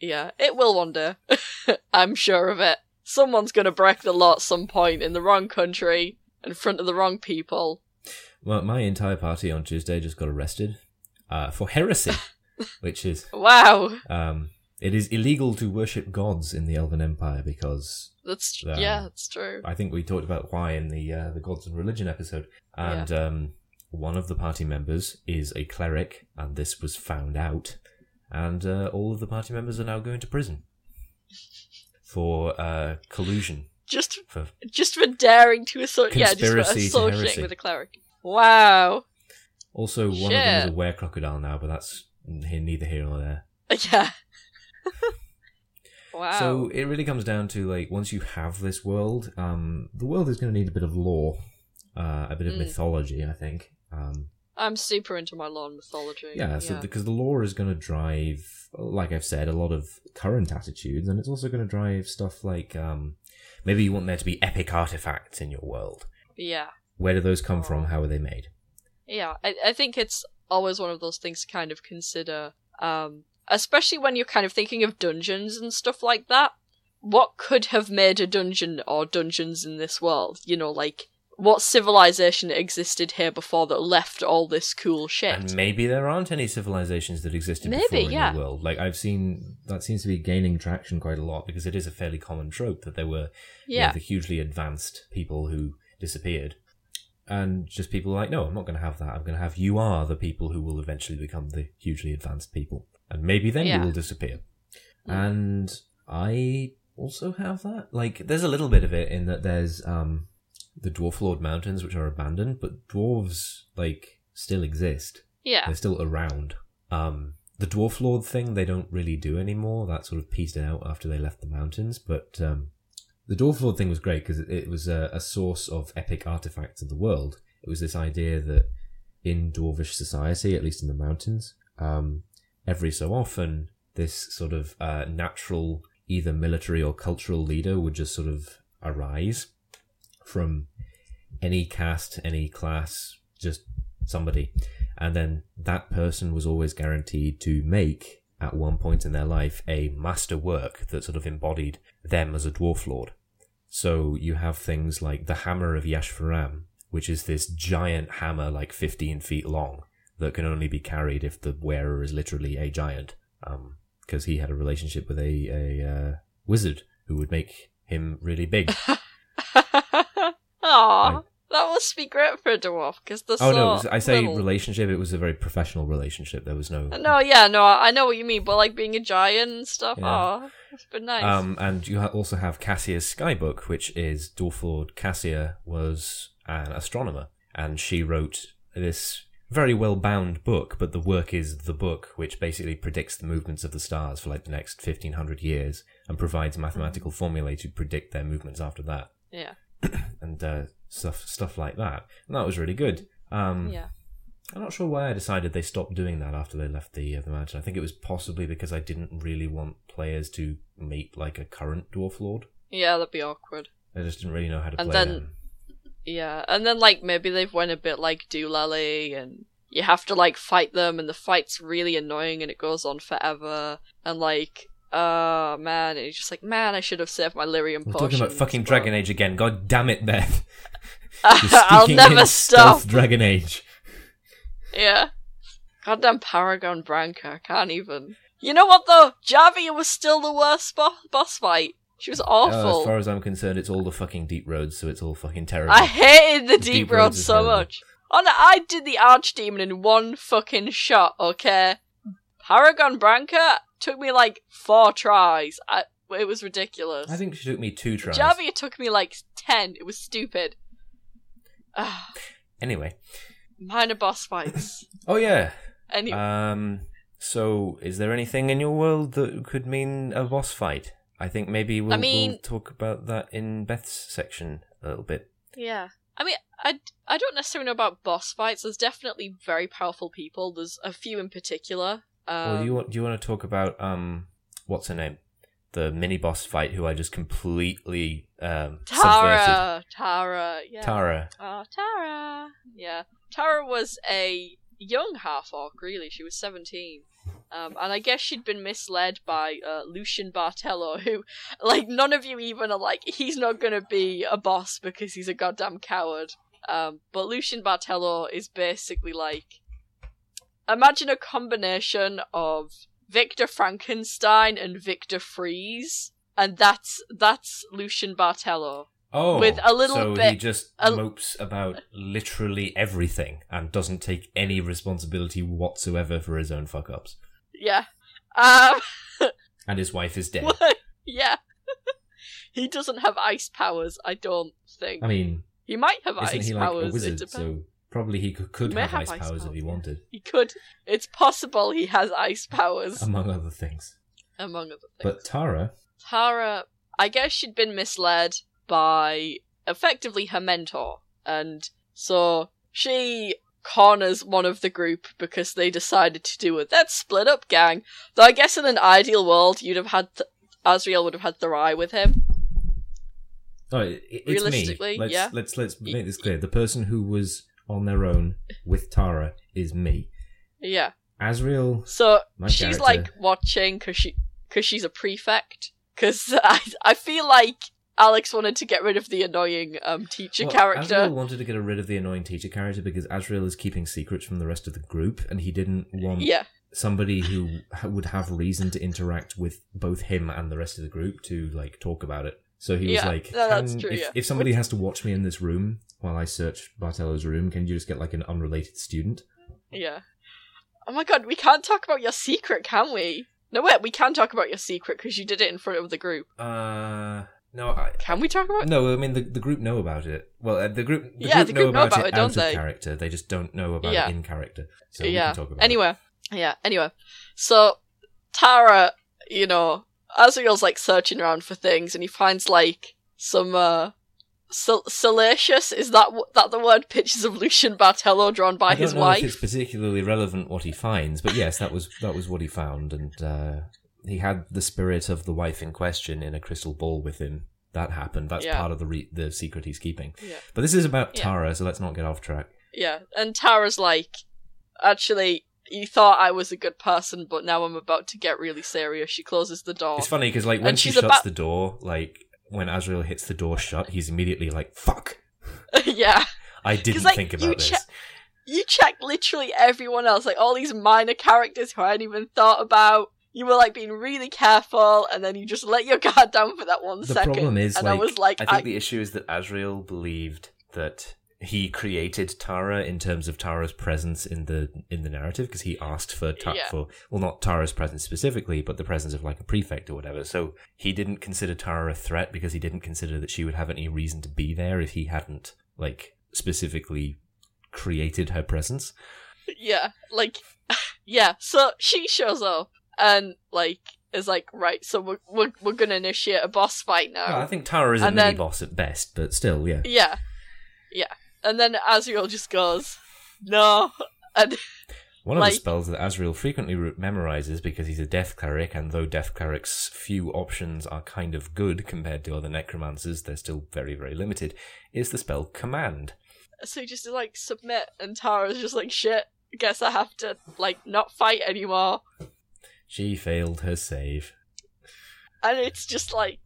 Speaker 2: Yeah, it will one day. I'm sure of it. Someone's gonna break the law at some point in the wrong country in front of the wrong people.
Speaker 1: Well, my entire party on Tuesday just got arrested uh, for heresy, which is
Speaker 2: Wow,
Speaker 1: um, it is illegal to worship gods in the Elven Empire because
Speaker 2: that's
Speaker 1: Um,
Speaker 2: yeah, that's true.
Speaker 1: I think we talked about why in the uh, the gods and religion episode, and um, one of the party members is a cleric, and this was found out, and uh, all of the party members are now going to prison for uh, collusion
Speaker 2: Just
Speaker 1: for
Speaker 2: just for daring to associate, yeah, just for associating with a cleric. Wow.
Speaker 1: Also, one of them is a were crocodile now, but that's neither here nor there.
Speaker 2: Yeah. wow.
Speaker 1: So it really comes down to like once you have this world, um, the world is going to need a bit of lore, uh, a bit of
Speaker 2: Mm.
Speaker 1: mythology, I think. Um,
Speaker 2: I'm super into my law and mythology.
Speaker 1: yeah, so because the lore is going to drive, like I've said, a lot of current attitudes, and it's also going to drive stuff like um, maybe you want there to be epic artifacts in your world.
Speaker 2: yeah.
Speaker 1: Where do those come
Speaker 2: Oh.
Speaker 1: from? How are they made?
Speaker 2: Yeah, I, I think it's always one of those things to kind of consider, um, especially when you're kind of thinking of dungeons and stuff like that. What could have made a dungeon or dungeons in this world? You know, like, what civilization existed here before that left all this cool shit?
Speaker 1: And maybe there aren't any civilizations that existed
Speaker 2: Maybe,
Speaker 1: before in
Speaker 2: yeah.
Speaker 1: the world. Like I've seen that seems to be gaining traction quite a lot because it is a fairly common trope that there were you know,
Speaker 2: yeah,
Speaker 1: the hugely advanced people who disappeared. And just people like, no, I'm not going to have that. I'm going to have you are the people who will eventually become the hugely advanced people. And maybe then
Speaker 2: Yeah.
Speaker 1: you will disappear.
Speaker 2: Mm.
Speaker 1: And I also have that. Like, there's a little bit of it in that there's um, the Dwarf Lord Mountains, which are abandoned, but dwarves, like, still exist.
Speaker 2: yeah,
Speaker 1: They're still around. Um, the Dwarf Lord thing, they don't really do anymore. That sort of pieced it out after they left the mountains. But um, the Dwarf Lord thing was great because it, it was a, a source of epic artifacts of the world. It was this idea that in dwarvish society, at least in the mountains, um, every so often this sort of uh, natural either military or cultural leader would just sort of arise from any caste, any class, just somebody. And then that person was always guaranteed to make, at one point in their life, a master work that sort of embodied them as a dwarf lord. So you have things like the Hammer of Yashvaram, which is this giant hammer like 15 feet long that can only be carried if the wearer is literally a giant. Because he had a relationship with a, a uh, wizard who would make him really big.
Speaker 2: Aw, that must be great for a dwarf because the
Speaker 1: oh no, was- I say
Speaker 2: little.
Speaker 1: relationship. It was a very professional relationship. There was no.
Speaker 2: No, yeah, no, I know what you mean, but like being a giant and stuff.
Speaker 1: Yeah.
Speaker 2: Aw, that's been nice.
Speaker 1: Um, and you also have Cassia's Skybook, which is Dwarflord Cassia was an astronomer, and she wrote this very well bound book. But the work is the book, which basically predicts the movements of the stars for like the next fifteen hundred years, and provides mathematical formulae to predict their movements after that,
Speaker 2: yeah,
Speaker 1: and uh, stuff stuff like that. And that was really good. Um,
Speaker 2: yeah.
Speaker 1: I'm not sure why I decided they stopped doing that after they left the uh, the mountain. I think it was possibly because I didn't really want players to meet like a current dwarf lord.
Speaker 2: Yeah, that'd be awkward.
Speaker 1: I just didn't really know how to
Speaker 2: And
Speaker 1: play
Speaker 2: then-
Speaker 1: them.
Speaker 2: Yeah, and then like maybe they've went a bit like Doolally and you have to like fight them and the fight's really annoying and it goes on forever and like uh man, and you're just like, man, I should have saved my lyrium
Speaker 1: We're talking about fucking Dragon Age again. God damn it, Beth.
Speaker 2: I'll never stop.
Speaker 1: Dragon Age.
Speaker 2: Yeah. Goddamn Paragon Branka, I can't even. You know what though? Jarvia was still the worst bo- boss fight. She was
Speaker 1: oh,
Speaker 2: awful.
Speaker 1: as far as I'm concerned, it's all the fucking deep roads, so it's all fucking terrible.
Speaker 2: I hated the
Speaker 1: Deep
Speaker 2: deep,
Speaker 1: Roads
Speaker 2: roads so
Speaker 1: horrible.
Speaker 2: much. Oh no, I did the Archdemon in one fucking shot, okay? Paragon Branka took me like four tries. I, it was ridiculous.
Speaker 1: I think she took me two tries.
Speaker 2: Jarvia took me like ten. It was stupid.
Speaker 1: Anyway.
Speaker 2: minor boss fights.
Speaker 1: Oh yeah.
Speaker 2: Any-
Speaker 1: Um. So, is there anything in your world that could mean a boss fight? I think maybe we'll,
Speaker 2: mean-
Speaker 1: we'll talk about that in Beth's section a little bit.
Speaker 2: Yeah. I mean, I, I don't necessarily know about boss fights. There's definitely very powerful people. There's a few in particular. Um,
Speaker 1: well, do you want do you want to talk about um what's her name, the mini boss fight who I just completely um subverted?
Speaker 2: Tara. Tara. Yeah.
Speaker 1: Tara.
Speaker 2: Oh, Tara. Yeah. Tara was a young half orc, really. She was 17. Um, and I guess she'd been misled by uh, Lucian Bartello, who, like, none of you even are like, he's not gonna be a boss because he's a goddamn coward. Um, but Lucian Bartello is basically like, imagine a combination of Victor Frankenstein and Victor Freeze, and that's that's Lucian Bartello.
Speaker 1: Oh,
Speaker 2: With a little
Speaker 1: so he just
Speaker 2: a-
Speaker 1: mopes about literally everything and doesn't take any responsibility whatsoever for his own fuck ups.
Speaker 2: Yeah. Um.
Speaker 1: And his wife is dead.
Speaker 2: yeah. he doesn't have ice powers, I don't think.
Speaker 1: I mean,
Speaker 2: he might have
Speaker 1: isn't
Speaker 2: ice
Speaker 1: he like
Speaker 2: powers.
Speaker 1: a
Speaker 2: it
Speaker 1: wizard?
Speaker 2: depends.
Speaker 1: So probably he could, could
Speaker 2: May
Speaker 1: have,
Speaker 2: have
Speaker 1: ice
Speaker 2: ice
Speaker 1: powers if he wanted,
Speaker 2: He could. It's possible he has ice powers,
Speaker 1: among other things.
Speaker 2: among other things.
Speaker 1: But Tara,
Speaker 2: Tara, I guess she'd been misled by effectively her mentor, and so she corners one of the group because they decided to do it. Let's split up, gang. Though I guess in an ideal world, you'd have had th- Azriel would have had Thorai with him.
Speaker 1: oh, it, it's me.
Speaker 2: Realistically,
Speaker 1: Let's
Speaker 2: yeah.
Speaker 1: let's let's make this clear. The person who was on their own with Tara is me.
Speaker 2: Yeah.
Speaker 1: Asriel
Speaker 2: So she's
Speaker 1: character.
Speaker 2: like watching because she because she's a prefect. Because I I feel like Alex wanted to get rid of the annoying um teacher
Speaker 1: Well,
Speaker 2: character.
Speaker 1: Asriel wanted to get rid of the annoying teacher character because Asriel is keeping secrets from the rest of the group, and he didn't want
Speaker 2: Yeah,
Speaker 1: somebody who would have reason to interact with both him and the rest of the group to like talk about it. So he was
Speaker 2: Yeah,
Speaker 1: like,
Speaker 2: no, true,
Speaker 1: if,
Speaker 2: yeah.
Speaker 1: if somebody has to watch me in this room while I search Bartello's room, can you just get like an unrelated student?"
Speaker 2: yeah. Oh my god, we can't talk about your secret, can we? No wait, we can talk about your secret because you did it in front of the group.
Speaker 1: Uh, no, I,
Speaker 2: Can we talk about?
Speaker 1: no. I mean, the, the group know about it. Well, uh, the group, the
Speaker 2: Yeah,
Speaker 1: group
Speaker 2: the
Speaker 1: know
Speaker 2: group know
Speaker 1: about,
Speaker 2: about
Speaker 1: it,
Speaker 2: it, don't
Speaker 1: out
Speaker 2: they?
Speaker 1: of character. They just don't know about
Speaker 2: Yeah.
Speaker 1: it in character. So we
Speaker 2: yeah.
Speaker 1: can talk about
Speaker 2: Anyway, yeah. Anyway, so Tara, you know, Azriel's like searching around for things, and he finds like some uh, sal- salacious. Is that w- that the word? Pictures of Lucian Bartello drawn by
Speaker 1: I don't
Speaker 2: his
Speaker 1: know
Speaker 2: wife.
Speaker 1: if it's particularly relevant what he finds, but yes, that was that was what he found, and uh, he had the spirit of the wife in question in a crystal ball with him. That happened. That's
Speaker 2: Yeah.
Speaker 1: part of the re- the secret he's keeping.
Speaker 2: Yeah.
Speaker 1: But this is about
Speaker 2: Yeah.
Speaker 1: Tara, so let's not get off track.
Speaker 2: Yeah, and Tara's like, actually, you thought I was a good person, but now I'm about to get really serious. She closes the door.
Speaker 1: It's funny because like when she shuts
Speaker 2: about-
Speaker 1: the door, like when Azrael hits the door shut, he's immediately like, "Fuck!
Speaker 2: yeah,
Speaker 1: I didn't
Speaker 2: like,
Speaker 1: think
Speaker 2: you
Speaker 1: about
Speaker 2: che-
Speaker 1: this."
Speaker 2: you checked literally everyone else, like all these minor characters who I hadn't even thought about. You were like being really careful, and then you just let your guard down for that one
Speaker 1: The
Speaker 2: second.
Speaker 1: problem is,
Speaker 2: and
Speaker 1: like,
Speaker 2: I was like,
Speaker 1: I
Speaker 2: I,
Speaker 1: think the issue is that Azrael believed that he created Tara in terms of Tara's presence in the in the narrative because he asked for ta-
Speaker 2: Yeah.
Speaker 1: for well not Tara's presence specifically but the presence of like a prefect or whatever. So he didn't consider Tara a threat because he didn't consider that she would have any reason to be there if he hadn't like specifically created her presence.
Speaker 2: yeah, like, yeah. So she shows up and like is like, right, so we're we're, we're gonna initiate a boss fight now.
Speaker 1: Well, I think Tara is a
Speaker 2: And
Speaker 1: mini
Speaker 2: then-
Speaker 1: boss at best, but still, yeah.
Speaker 2: Yeah, yeah. And then Azrael just goes, no, and
Speaker 1: One of
Speaker 2: Like-
Speaker 1: the spells that Azrael frequently re- memorizes because he's a death cleric, and though death clerics' few options are kind of good compared to other necromancers, they're still very, very limited, is the spell Command.
Speaker 2: so he just like submit, and Tara's just like, shit. I guess I have to like not fight anymore.
Speaker 1: She failed her save.
Speaker 2: and it's just like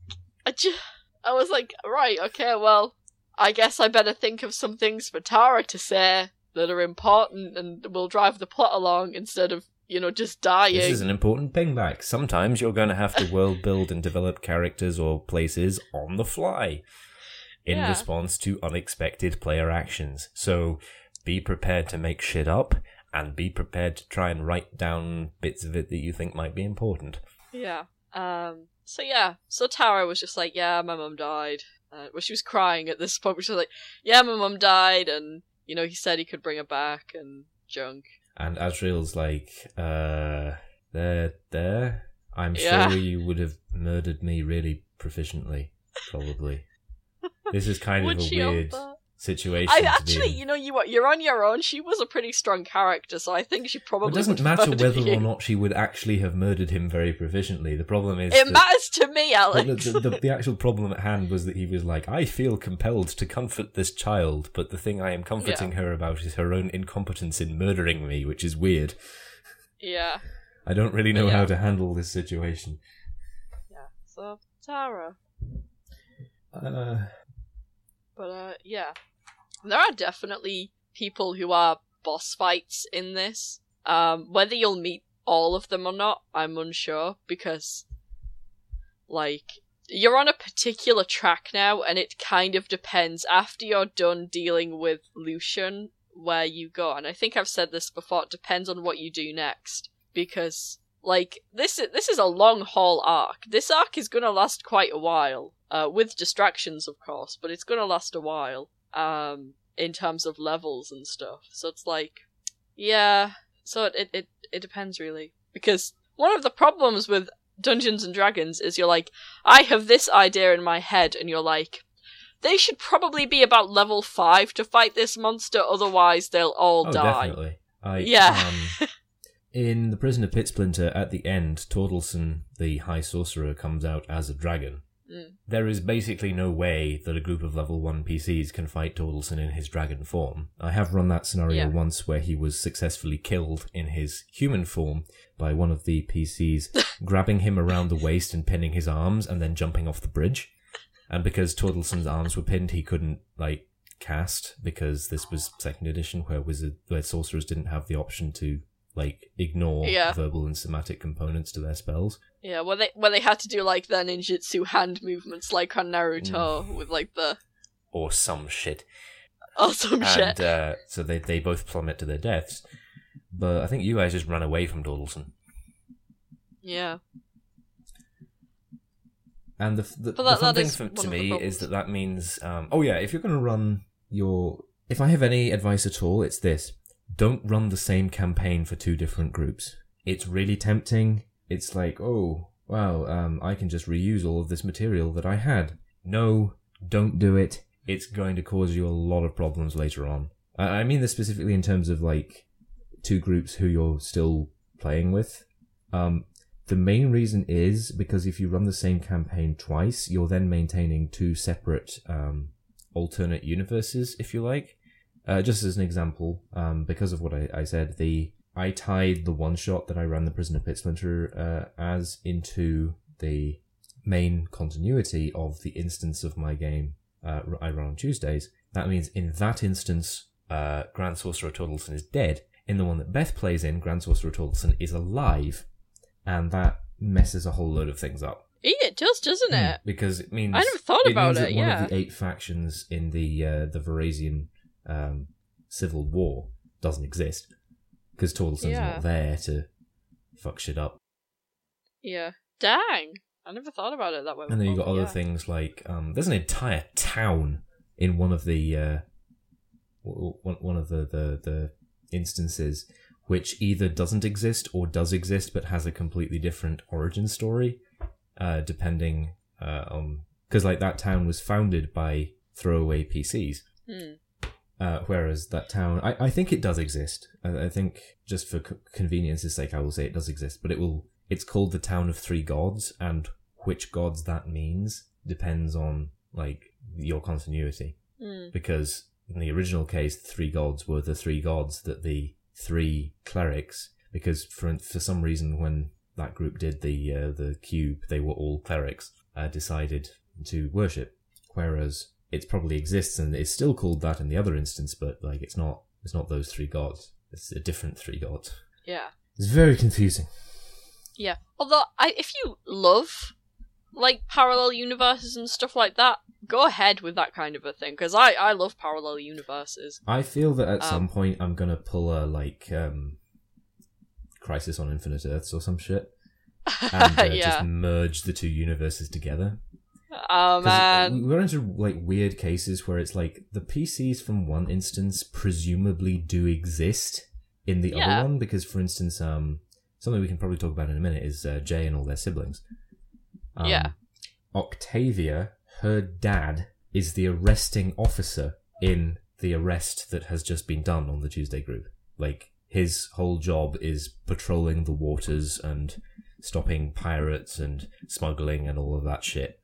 Speaker 2: I just I was like, right, okay, well, I guess I better think of some things for Tara to say that are important and will drive the plot along instead of you know just dying.
Speaker 1: This is an important pingback. Sometimes you're going to have to world build and develop characters or places on the fly in
Speaker 2: Yeah.
Speaker 1: response to unexpected player actions. So be prepared to make shit up and be prepared to try and write down bits of it that you think might be important.
Speaker 2: Yeah. Um. So yeah. So Tara was just like, yeah, my mum died. Uh, well, she was crying at this point. She was like, yeah, my mum died, and you know he said he could bring her back and junk.
Speaker 1: And Azrael's like, uh, there, there. I'm
Speaker 2: Yeah.
Speaker 1: sure you would have murdered me really proficiently, probably. this is kind
Speaker 2: Would
Speaker 1: of a weird
Speaker 2: that?
Speaker 1: Situation.
Speaker 2: I actually, you know, you you're on your own. She was a pretty strong character, so I think she probably.
Speaker 1: It doesn't matter whether
Speaker 2: you.
Speaker 1: or not she would actually have murdered him very proficiently. The problem is
Speaker 2: It matters to me, Alex.
Speaker 1: the, the, the, the actual problem at hand was that he was like, I feel compelled to comfort this child, but the thing I am comforting her about is her own incompetence in murdering me, which is weird.
Speaker 2: yeah,
Speaker 1: I don't really know
Speaker 2: Yeah.
Speaker 1: how to handle this situation.
Speaker 2: yeah. So Tara,
Speaker 1: Uh,
Speaker 2: but uh, yeah, there are definitely people who are boss fights in this. Um, whether you'll meet all of them or not, I'm unsure because, like, you're on a particular track now, and it kind of depends after you're done dealing with Lucian where you go. And I think I've said this before. It depends on what you do next because, like, this is this is a long haul arc. This arc is gonna last quite a while, uh, with distractions, of course, but it's gonna last a while. Um, in terms of levels and stuff. So it's like, yeah. So it, it, it, depends really. Because one of the problems with Dungeons and Dragons is you're like, I have this idea in my head, and you're like, they should probably be about level 5 to fight this monster, otherwise they'll all
Speaker 1: oh,
Speaker 2: die.
Speaker 1: definitely. I,
Speaker 2: Yeah.
Speaker 1: Um, in The Prisoner Pit Splinter, at the end, Tordelson, the High Sorcerer, comes out as a dragon.
Speaker 2: Mm.
Speaker 1: There is basically no way that a group of level 1 PCs can fight Tordelson in his dragon form. I have run that scenario
Speaker 2: Yeah.
Speaker 1: once where he was successfully killed in his human form by one of the PCs grabbing him around the waist and pinning his arms and then jumping off the bridge. And because Tordelson's arms were pinned, he couldn't, like, cast because this was second edition where wizard where sorcerers didn't have the option to like ignore
Speaker 2: Yeah.
Speaker 1: verbal and somatic components to their spells.
Speaker 2: Yeah, where they where they had to do like their ninjutsu hand movements like on Naruto
Speaker 1: Mm.
Speaker 2: with like the
Speaker 1: Or some shit.
Speaker 2: awesome
Speaker 1: and
Speaker 2: shit.
Speaker 1: uh, so they they both plummet to their deaths. But I think you guys just ran away from Dawdleson.
Speaker 2: Yeah.
Speaker 1: And the the,
Speaker 2: But
Speaker 1: the fun thing for, to me is that that means um, oh yeah, if you're going to run your if I have any advice at all, it's this: don't run the same campaign for two different groups. It's really tempting. It's like oh wow, um, I can just reuse all of this material that I had. No, Don't do it. It's going to cause you a lot of problems later on. I I mean this specifically in terms of like two groups who you're still playing with. Um, the main reason is because if you run the same campaign twice, you're then maintaining two separate um, alternate universes, if you like. Uh, just as an example, um, because of what I, I said, the I tied the one shot that I ran the Prisoner Pit Splinter uh, as into the main continuity of the instance of my game uh, I run on Tuesdays. That means in that instance, uh, Grand Sorcerer Tordelson is dead. In the one that Beth plays in, Grand Sorcerer Tordelson is alive. And that messes a whole load of things up.
Speaker 2: It does, doesn't it?
Speaker 1: Because it means
Speaker 2: I never thought
Speaker 1: it
Speaker 2: about it.
Speaker 1: one
Speaker 2: Yeah.
Speaker 1: of the eight factions in the uh, the Varasian um, civil war doesn't exist because Tordelson's
Speaker 2: Yeah.
Speaker 1: not there to fuck shit up.
Speaker 2: Yeah. Dang. I never thought about it that way.
Speaker 1: And then you got other
Speaker 2: yeah.
Speaker 1: things like um, there's an entire town in one of the uh, one one of the, the the instances which either doesn't exist or does exist but has a completely different origin story, uh, depending uh, on because like that town was founded by throwaway PCs.
Speaker 2: Hmm.
Speaker 1: Uh, whereas that town, I, I think it does exist. I, I think just for co- convenience's sake, I will say it does exist. But it will. It's called the town of three gods, and which gods that means depends on like your continuity.
Speaker 2: Hmm.
Speaker 1: Because in the original case, the three gods were the three gods that the three clerics. Because for for some reason, when that group did the uh, the cube, they were all clerics. Uh, decided to worship. Whereas it probably exists and it's still called that in the other instance, but like it's not. It's not those three gods. It's a different three gods.
Speaker 2: Yeah.
Speaker 1: It's very confusing.
Speaker 2: Yeah. Although, I, if you love like parallel universes and stuff like that, go ahead with that kind of a thing because I I love parallel universes.
Speaker 1: I feel that at
Speaker 2: Um,
Speaker 1: some point I'm gonna pull a like um, Crisis on Infinite Earths or some shit, and uh,
Speaker 2: yeah.
Speaker 1: just merge the two universes together.
Speaker 2: Oh
Speaker 1: 'Cause
Speaker 2: man.
Speaker 1: we run into like weird cases where it's like the PCs from one instance presumably do exist in the
Speaker 2: Yeah.
Speaker 1: other one because, for instance, um, something we can probably talk about in a minute is uh, Jay and all their siblings. Um,
Speaker 2: Yeah.
Speaker 1: Octavia, her dad, is the arresting officer in the arrest that has just been done on the Tuesday group. Like his whole job is patrolling the waters and stopping pirates and smuggling and all of that shit.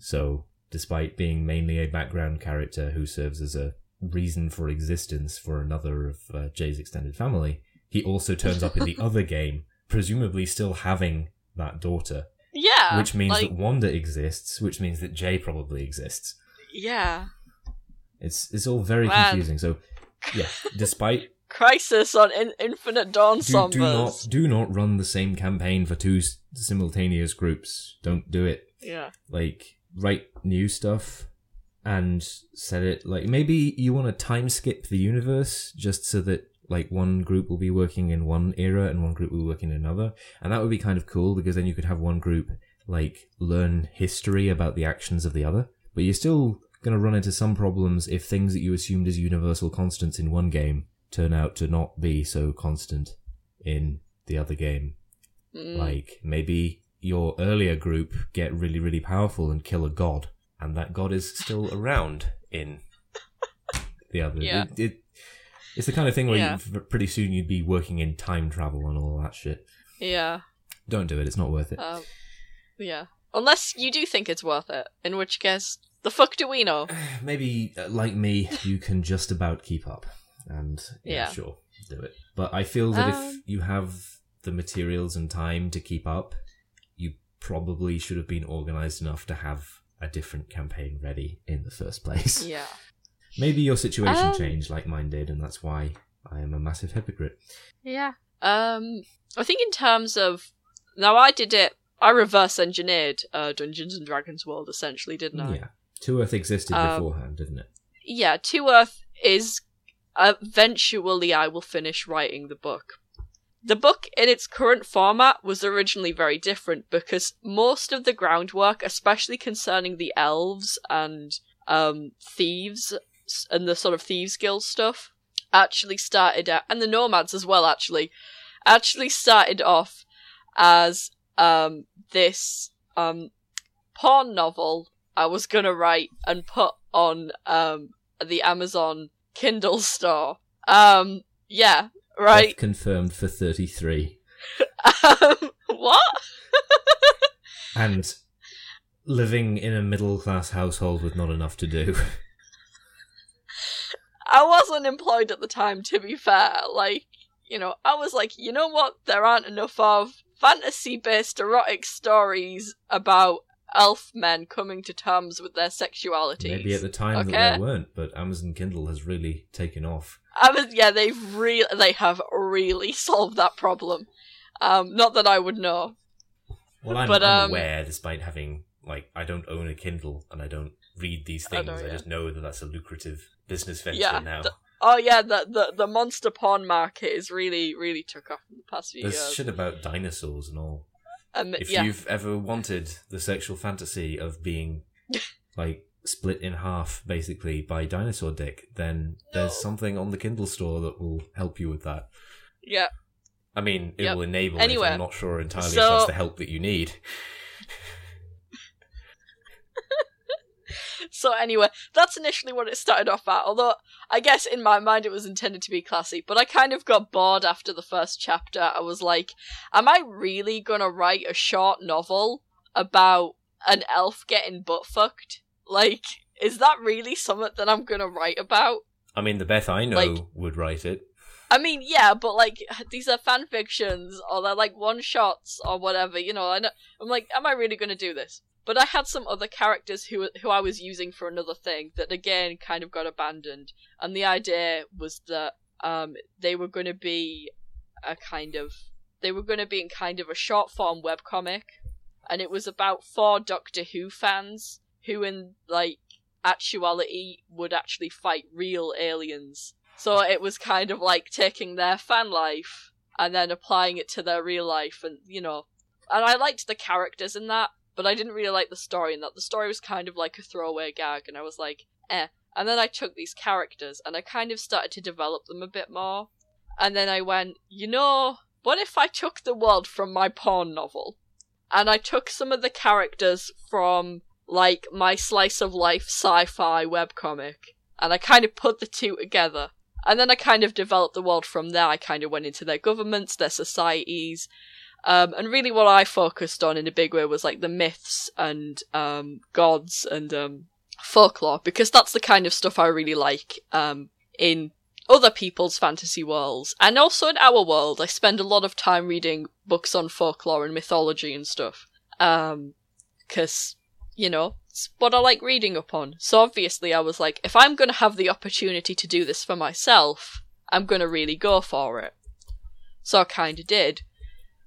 Speaker 1: So, despite being mainly a background character who serves as a reason for existence for another of uh, Jay's extended family, he also turns up in the other game, presumably still having that daughter,
Speaker 2: yeah.
Speaker 1: which means
Speaker 2: like,
Speaker 1: that Wanda exists, which means that Jay probably exists.
Speaker 2: yeah.
Speaker 1: It's it's all very
Speaker 2: Man.
Speaker 1: confusing. So, yeah, despite
Speaker 2: Crisis on in- Infinite Dawn
Speaker 1: do, do not do not run the same campaign for two s- simultaneous groups. Don't do it.
Speaker 2: Yeah.
Speaker 1: like write new stuff and set it like maybe you want to time skip the universe just so that like one group will be working in one era and one group will be working in another. And that would be kind of cool because then you could have one group like learn history about the actions of the other. But you're still going to run into some problems if things that you assumed as universal constants in one game turn out to not be so constant in the other game.
Speaker 2: Mm.
Speaker 1: like maybe your earlier group get really, really powerful and kill a god, and that god is still around in the other.
Speaker 2: Yeah.
Speaker 1: It, it, it's the kind of thing where
Speaker 2: Yeah.
Speaker 1: you, pretty soon you'd be working in time travel and all that shit.
Speaker 2: yeah.
Speaker 1: Don't do it. It's not worth it.
Speaker 2: Um, yeah. Unless you do think it's worth it, in which case, the fuck do we know?
Speaker 1: Maybe, uh, like me, you can just about keep up, and yeah,
Speaker 2: Yeah.
Speaker 1: sure, do it. But I feel that if
Speaker 2: Um,
Speaker 1: you have the materials and time to keep up, probably should have been organized enough to have a different campaign ready in the first place.
Speaker 2: Yeah.
Speaker 1: Maybe your situation
Speaker 2: Um,
Speaker 1: changed like mine did, and that's why I am a massive hypocrite.
Speaker 2: Yeah. Um, I think in terms of now, I did it. I reverse engineered uh, Dungeons and Dragons World essentially, didn't I?
Speaker 1: Yeah. Two Earth existed
Speaker 2: Um,
Speaker 1: beforehand, didn't it?
Speaker 2: yeah, Two Earth is eventually I will finish writing the book. The book in its current format was originally very different because most of the groundwork, especially concerning the elves and um, thieves and the sort of thieves guild stuff, actually started out, and the nomads as well, actually, actually started off as um, this um, porn novel I was gonna write and put on um the Amazon Kindle store. Um, yeah, right.
Speaker 1: Death confirmed for 33.
Speaker 2: Um, what?
Speaker 1: And living in a middle class household with not enough to do.
Speaker 2: I was unemployed at the time, to be fair. Like, you know, I was like, you know what? There aren't enough of fantasy based erotic stories about elf men coming to terms with their sexuality.
Speaker 1: Maybe at the time
Speaker 2: Okay.
Speaker 1: that there weren't, but Amazon Kindle has really taken off.
Speaker 2: I was, yeah, they've really, they have really solved that problem. Um, not that I would know.
Speaker 1: Well, I'm,
Speaker 2: But, um,
Speaker 1: aware, despite having, like, I don't own a Kindle and I don't read these
Speaker 2: I
Speaker 1: things. I
Speaker 2: yeah.
Speaker 1: just know that that's a lucrative business venture
Speaker 2: Yeah,
Speaker 1: now.
Speaker 2: the- Oh yeah, the, the the monster porn market is really really took off in the past few
Speaker 1: There's
Speaker 2: years.
Speaker 1: shit about dinosaurs and all.
Speaker 2: Um,
Speaker 1: If
Speaker 2: yeah,
Speaker 1: you've ever wanted the sexual fantasy of being, like, split in half, basically, by dinosaur dick, then there's something on the Kindle store that will help you with that.
Speaker 2: yeah.
Speaker 1: I mean, it
Speaker 2: Yep.
Speaker 1: will enable
Speaker 2: Anyway,
Speaker 1: it. I'm not sure entirely if
Speaker 2: so-
Speaker 1: that's the help that you need.
Speaker 2: So anyway, that's initially what it started off at. Although I guess in my mind it was intended to be classy, but I kind of got bored after the first chapter. I was like, am I really gonna write a short novel about an elf getting butt fucked? Like, is that really something that I'm gonna write about?
Speaker 1: I mean, the Beth I know
Speaker 2: Like-
Speaker 1: would write it.
Speaker 2: I mean, yeah, but like these are fan fictions or they're like one shots or whatever. You know, I know, I'm like, am I really going to do this? But I had some other characters who who I was using for another thing that again kind of got abandoned, and the idea was that um they were going to be a kind of they were going to be in kind of a short form webcomic, and it was about four Doctor Who fans who in like actuality would actually fight real aliens. So it was kind of like taking their fan life and then applying it to their real life and you know and I liked the characters in that, but I didn't really like the story in that. The story was kind of like a throwaway gag and I was like, eh. And then I took these characters and I kind of started to develop them a bit more. And then I went, you know, what if I took the world from my porn novel? And I took some of the characters from like my slice of life sci-fi webcomic and I kind of put the two together. And then I kind of developed the world from there. I kind of went into their governments, their societies, um, and really what I focused on in a big way was like the myths and um, gods and um, folklore, because that's the kind of stuff I really like um, in other people's fantasy worlds. And also in our world, I spend a lot of time reading books on folklore and mythology and stuff. Um, cause, you know, it's what I like reading up on. So obviously I was like, if I'm gonna have the opportunity to do this for myself, I'm gonna really go for it. So I kinda did.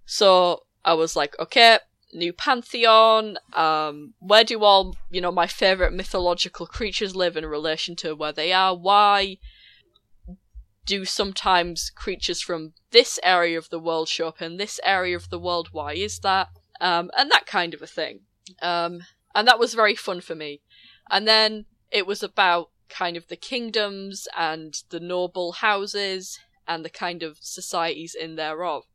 Speaker 2: So I was like, okay, new pantheon. Um, where do all you know my favorite mythological creatures live in relation to where they are? Why do sometimes creatures from this area of the world show up in this area of the world? Why is that? Um, and that kind of a thing. Um, and that was very fun for me. And then it was about kind of the kingdoms and the noble houses and the kind of societies in thereof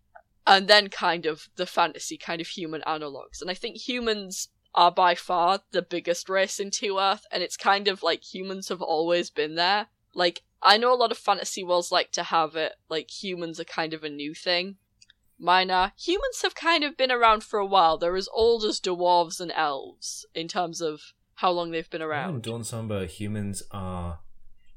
Speaker 2: and then kind of the fantasy kind of human analogues. And I think humans are by far the biggest race in Two Earth, and it's kind of like humans have always been there. Like, I know a lot of fantasy worlds like to have it, like, humans are kind of a new thing. Mine are, humans have kind of been around for a while. They're as old as dwarves and elves in terms of how long they've been
Speaker 1: In
Speaker 2: around.
Speaker 1: Dawn Somber, humans are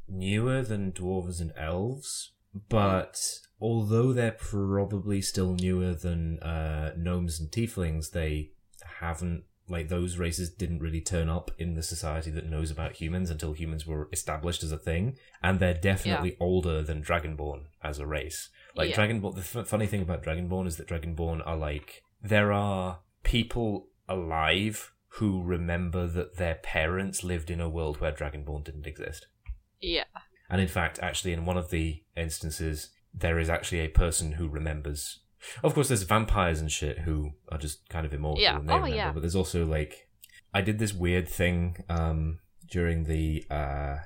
Speaker 1: newer than dwarves and elves, but although they're probably still newer than uh, gnomes and tieflings, they haven't like those races didn't really turn up in the society that knows about humans until humans were established as a thing, and they're definitely older than Dragonborn as a race. Like
Speaker 2: Yeah.
Speaker 1: Dragonborn, the f- funny thing about Dragonborn is that Dragonborn are like there are people alive who remember that their parents lived in a world where Dragonborn didn't exist.
Speaker 2: Yeah.
Speaker 1: And in fact, actually, in one of the instances, there is actually a person who remembers. Of course, there's vampires and shit who are just kind of immortal
Speaker 2: Yeah.
Speaker 1: and they
Speaker 2: Oh,
Speaker 1: remember.
Speaker 2: yeah.
Speaker 1: But there's also like, I did this weird thing um, during the uh,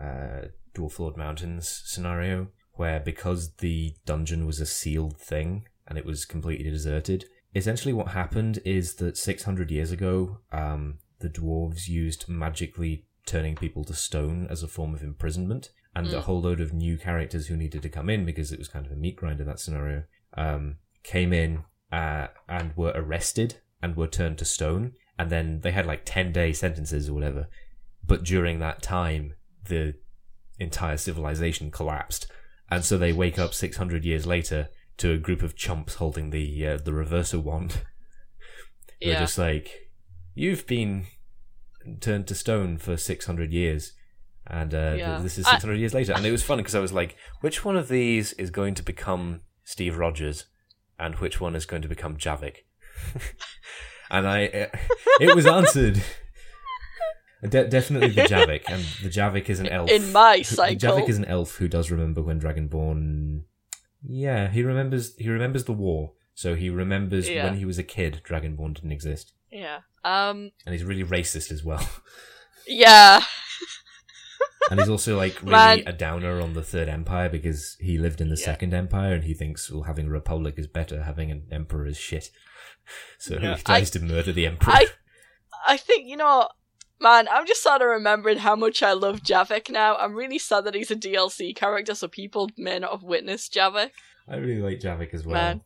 Speaker 1: uh, Dwarf Lord Mountains scenario, where because the dungeon was a sealed thing and it was completely deserted, essentially what happened is that 600 years ago, um, the dwarves used magically turning people to stone as a form of imprisonment, and a
Speaker 2: Mm.
Speaker 1: whole load of new characters who needed to come in because it was kind of a meat grinder that scenario um, came in uh, and were arrested and were turned to stone, and then they had like 10 day sentences or whatever. But during that time, the entire civilization collapsed, and so they wake up 600 years later to a group of chumps holding the uh, the reverser wand. They're
Speaker 2: Yeah.
Speaker 1: just like, you've been turned to stone for 600 years. And uh, th- this is
Speaker 2: I-
Speaker 1: 600 years later. And it was fun because I was like, which one of these is going to become Steve Rogers? And which one is going to become Javik? and I, uh, it was answered. De- definitely the Javik. And the Javik is an elf.
Speaker 2: In my cycle.
Speaker 1: Javik is an elf who does remember when Dragonborn. Yeah, he remembers. He remembers the war. So he remembers
Speaker 2: Yeah.
Speaker 1: when he was a kid, Dragonborn didn't exist,
Speaker 2: Yeah. Um.
Speaker 1: and he's really racist as well.
Speaker 2: Yeah.
Speaker 1: and he's also like really
Speaker 2: Man.
Speaker 1: a downer on the Third Empire because he lived in the
Speaker 2: Yeah.
Speaker 1: Second Empire, and he thinks well, having a republic is better, having an emperor is shit. So
Speaker 2: Yeah,
Speaker 1: he tries to murder the emperor.
Speaker 2: I I think you know, man. I'm just sort of remembering how much I love Javik now. I'm really sad that he's a DLC character, so people may not have witnessed Javik.
Speaker 1: I really like Javik as well.
Speaker 2: Man.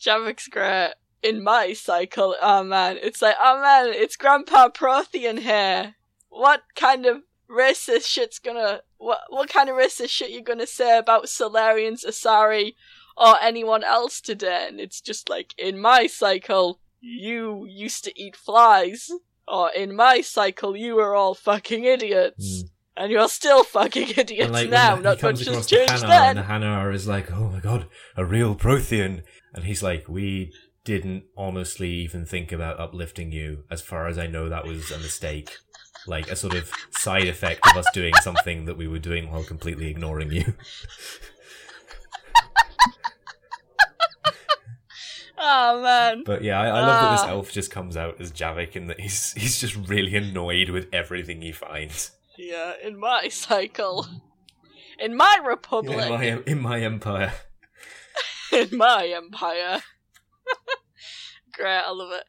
Speaker 2: Javik's great. In my cycle, oh man, it's like, oh man, it's Grandpa Prothean here. What kind of racist shit's gonna, what what kind of racist shit you gonna say about Salarians, Asari, or anyone else today? And it's just like, in my cycle, you used to eat flies. Or in my cycle, you were all fucking idiots.
Speaker 1: Mm.
Speaker 2: And you're still fucking idiots
Speaker 1: like
Speaker 2: now. Not much has changed
Speaker 1: Hanar,
Speaker 2: then.
Speaker 1: and the Hanar is like, "Oh my god, a real Prothean," and he's like, "We didn't honestly even think about uplifting you. As far as I know, that was a mistake, like a sort of side effect of us doing something that we were doing while completely ignoring you."
Speaker 2: Oh man.
Speaker 1: But yeah, I, I love that this
Speaker 2: Ah.
Speaker 1: elf just comes out as Javik, and that he's he's just really annoyed with everything he finds.
Speaker 2: Yeah, in my cycle. In my republic.
Speaker 1: in my in my empire.
Speaker 2: in my empire. Great, I love it.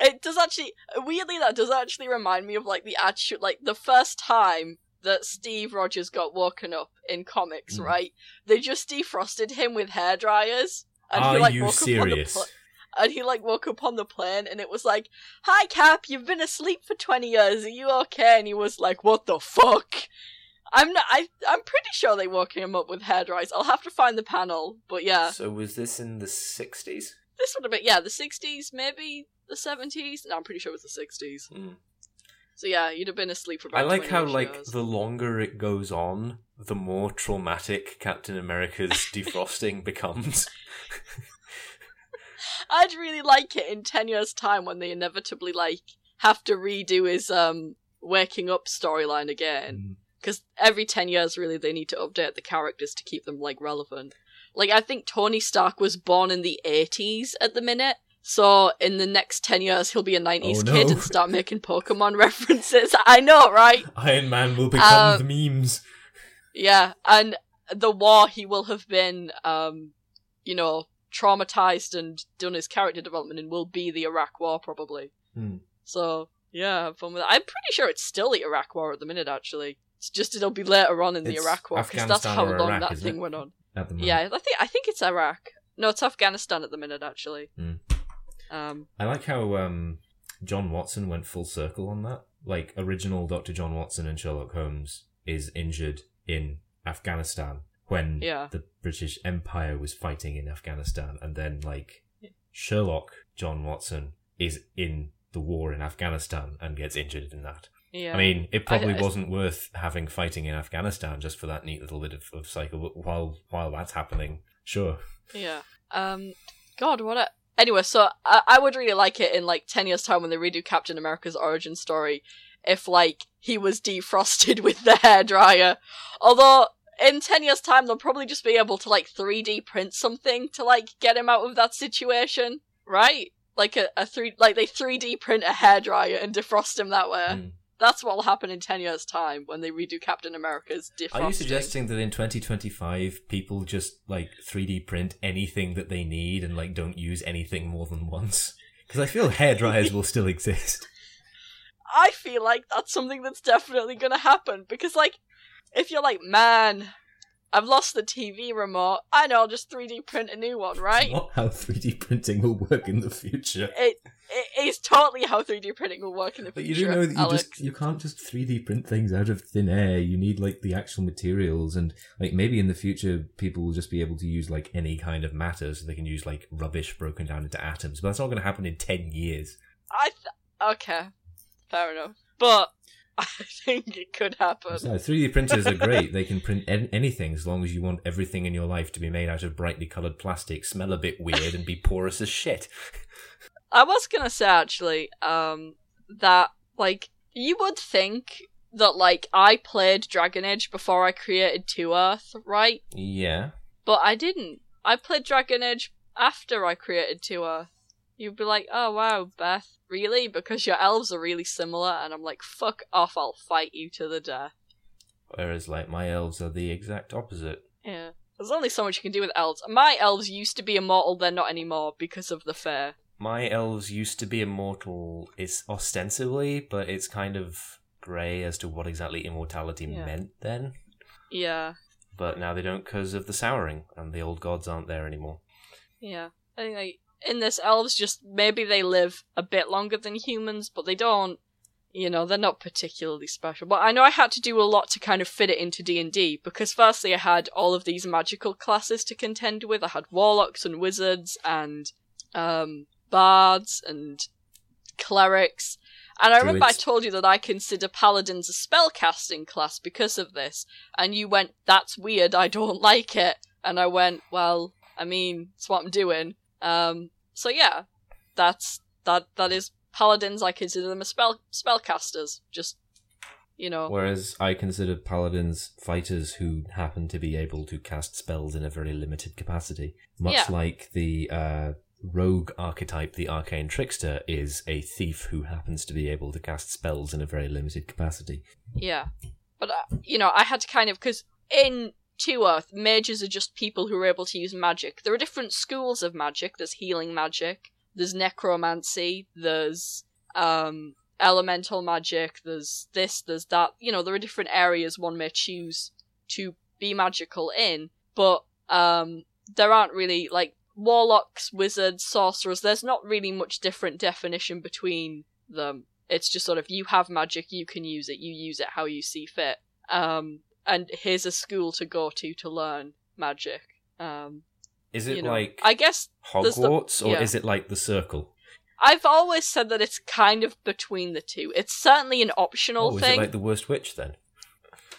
Speaker 2: It does actually weirdly that does actually remind me of like the actual like the first time that Steve Rogers got woken up in comics,
Speaker 1: Mm.
Speaker 2: right? They just defrosted him with hair dryers. And
Speaker 1: Are
Speaker 2: he like
Speaker 1: you
Speaker 2: woke up on the
Speaker 1: serious?
Speaker 2: pl- and he like woke up on the plane and it was like, Hi Cap, you've been asleep for twenty years, are you okay? And he was like, What the fuck? I'm not I I'm pretty sure they woke him up with hair dryers. I'll have to find the panel, but yeah.
Speaker 1: So was this in the sixties?
Speaker 2: This would have been yeah, the sixties, maybe the seventies. No, I'm pretty sure it was the sixties.
Speaker 1: Hmm.
Speaker 2: So yeah, you'd have been asleep for about.
Speaker 1: I like how like
Speaker 2: years.
Speaker 1: the longer it goes on, the more traumatic Captain America's defrosting becomes.
Speaker 2: I'd really like it in ten years' time when they inevitably like have to redo his um waking up storyline again. Because every ten years, really, they need to update the characters to keep them like relevant. Like I think Tony Stark was born in the eighties at the minute. So in the next ten years, he'll be a nineties
Speaker 1: Oh, no.
Speaker 2: kid and start making Pokemon references. I know, right?
Speaker 1: Iron Man will become
Speaker 2: Um,
Speaker 1: the memes.
Speaker 2: Yeah, and the war he will have been, um, you know, traumatized and done his character development and will be the Iraq War probably.
Speaker 1: Hmm.
Speaker 2: So yeah, have fun with that. I'm pretty sure it's still the Iraq War at the minute. Actually, it's just it'll be later on in the Iraq War because that's how long
Speaker 1: Iraq,
Speaker 2: that thing
Speaker 1: it?
Speaker 2: went on.
Speaker 1: At the moment.
Speaker 2: Yeah, I think I think it's Iraq. No, it's Afghanistan at the minute actually.
Speaker 1: Hmm.
Speaker 2: Um,
Speaker 1: I like how um, John Watson went full circle on that. Like original Doctor John Watson and Sherlock Holmes is injured in Afghanistan when
Speaker 2: Yeah.
Speaker 1: the British Empire was fighting in Afghanistan, and then like Sherlock John Watson is in the war in Afghanistan and gets injured in that.
Speaker 2: yeah.
Speaker 1: I mean, it probably
Speaker 2: I-
Speaker 1: wasn't worth having fighting in Afghanistan just for that neat little bit of, of cycle. But while while that's happening, sure.
Speaker 2: Yeah. Um. God, what a. Anyway, so I, I would really like it in like ten years' time when they redo Captain America's origin story, if like he was defrosted with the hairdryer. Although in ten years' time they'll probably just be able to like three D print something to like get him out of that situation, right? Like a, a three like they three D print a hairdryer and defrost him that way.
Speaker 1: Mm.
Speaker 2: that's what'll happen in ten years' time when they redo Captain America's defrosting.
Speaker 1: Are you suggesting that in 2025 people just like 3D print anything that they need and like don't use anything more than once? Because I feel hair dryers will still exist.
Speaker 2: I feel like that's something that's definitely gonna happen because, like, if you're like, man, I've lost the TV remote, I know I'll just 3D print a new one, right?
Speaker 1: It's Not how 3D printing will work in the future.
Speaker 2: It it is totally how 3D printing will work in the
Speaker 1: But
Speaker 2: future.
Speaker 1: you do know that you
Speaker 2: Alex.
Speaker 1: just you can't just 3D print things out of thin air. You need like the actual materials, and like maybe in the future people will just be able to use like any kind of matter, so they can use like rubbish broken down into atoms. But that's not going to happen in ten years.
Speaker 2: I th- okay, fair enough, but I think it could happen.
Speaker 1: So 3D printers are great. They can print an- anything as long as you want everything in your life to be made out of brightly coloured plastic, smell a bit weird, and be porous as shit.
Speaker 2: I was gonna say actually, um, that like you would think that like I played Dragon Age before I created Two Earth, right?
Speaker 1: Yeah.
Speaker 2: But I didn't. I played Dragon Age after I created Two Earth. You'd be like, oh wow, Beth, really? Because your elves are really similar, and I'm like, fuck off, I'll fight you to the death.
Speaker 1: Whereas like my elves are the exact opposite.
Speaker 2: Yeah. There's only so much you can do with elves. My elves used to be immortal, they're not anymore because of the fair.
Speaker 1: My elves used to be immortal. It's ostensibly, but it's kind of grey as to what exactly immortality
Speaker 2: Yeah.
Speaker 1: meant then.
Speaker 2: Yeah.
Speaker 1: But now they don't because of the souring, and the old gods aren't there anymore.
Speaker 2: Yeah. I think like in this elves just maybe they live a bit longer than humans, but they don't you know, they're not particularly special. But I know I had to do a lot to kind of fit it into D&D because firstly I had all of these magical classes to contend with. I had warlocks and wizards and um bards and clerics. And I remember I told you that I consider paladins a spellcasting class because of this. And you went, that's weird, I don't like it. And I went, well, I mean, it's what I'm doing. Um, so yeah, that's, that, that is paladins, I consider them as spell, spellcasters. Just, you know.
Speaker 1: Whereas I consider paladins fighters who happen to be able to cast spells in a very limited capacity. Much
Speaker 2: Yeah.
Speaker 1: like the uh, rogue archetype, the arcane trickster is a thief who happens to be able to cast spells in a very limited capacity.
Speaker 2: Yeah. But, uh, you know, I had to kind of, because in Two Earth, mages are just people who are able to use magic. There are different schools of magic. There's healing magic, there's necromancy, there's, um, elemental magic, there's this, there's that. You know, there are different areas one may choose to be magical in, but, um, there aren't really, like, warlocks, wizards, sorcerers, there's not really much different definition between them. It's just sort of you have magic, you can use it, you use it how you see fit. Um, and here's a school to go to to learn magic. Um,
Speaker 1: Is it
Speaker 2: you know,
Speaker 1: like
Speaker 2: I guess there's the-
Speaker 1: Hogwarts, or is it like the Circle?
Speaker 2: I've always said that it's kind of between the two. It's certainly an optional
Speaker 1: Oh, is
Speaker 2: thing.
Speaker 1: it like the Worst Witch then?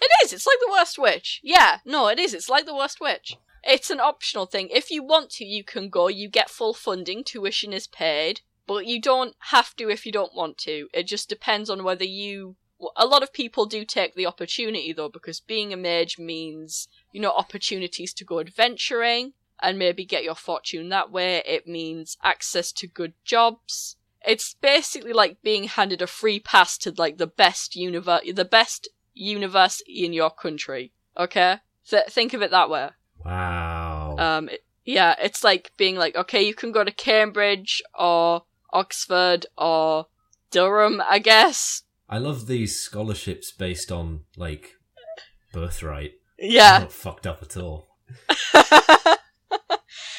Speaker 2: It is. It's like the worst witch. Yeah, no, it is. It's like the worst witch. It's an optional thing. If you want to, you can go. You get full funding. Tuition is paid, but you don't have to if you don't want to. It just depends on whether you. A lot of people do take the opportunity though, because being a mage means you know opportunities to go adventuring and maybe get your fortune that way. It means access to good jobs. It's basically like being handed a free pass to like the best universe, the best university in your country. Okay, Th- think of it that way.
Speaker 1: Wow.
Speaker 2: Um, it- yeah, it's like being like, okay, you can go to Cambridge or Oxford or Durham, I guess.
Speaker 1: I love these scholarships based on like birthright.
Speaker 2: Yeah,
Speaker 1: Not fucked up at all.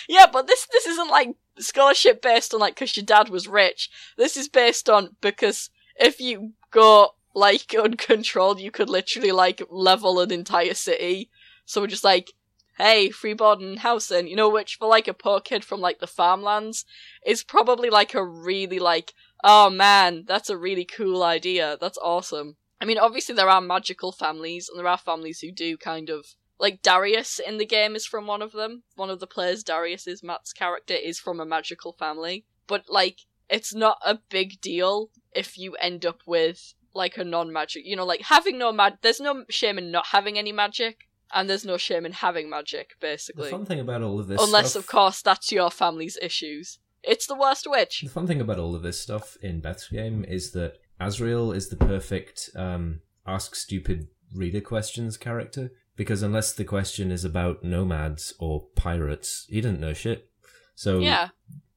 Speaker 2: yeah, but this this isn't like scholarship based on like because your dad was rich. This is based on because if you go like uncontrolled, you could literally like level an entire city. So we're just like, hey, free board and housing, you know, which for like a poor kid from like the farmlands is probably like a really like, oh man, that's a really cool idea. That's awesome. I mean, obviously there are magical families, and there are families who do kind of like Darius in the game is from one of them. One of the players, Darius is Matt's character, is from a magical family. But like, it's not a big deal if you end up with like a non-magic. You know, like having no mag. There's no shame in not having any magic, and there's no shame in having magic, basically.
Speaker 1: The fun thing about all of this
Speaker 2: Unless,
Speaker 1: stuff,
Speaker 2: of course, that's your family's issues. It's the worst witch.
Speaker 1: The fun thing about all of this stuff in Beth's game is that Azrael is the perfect um, ask stupid reader questions character because unless the question is about nomads or pirates, he doesn't know shit. So
Speaker 2: Yeah.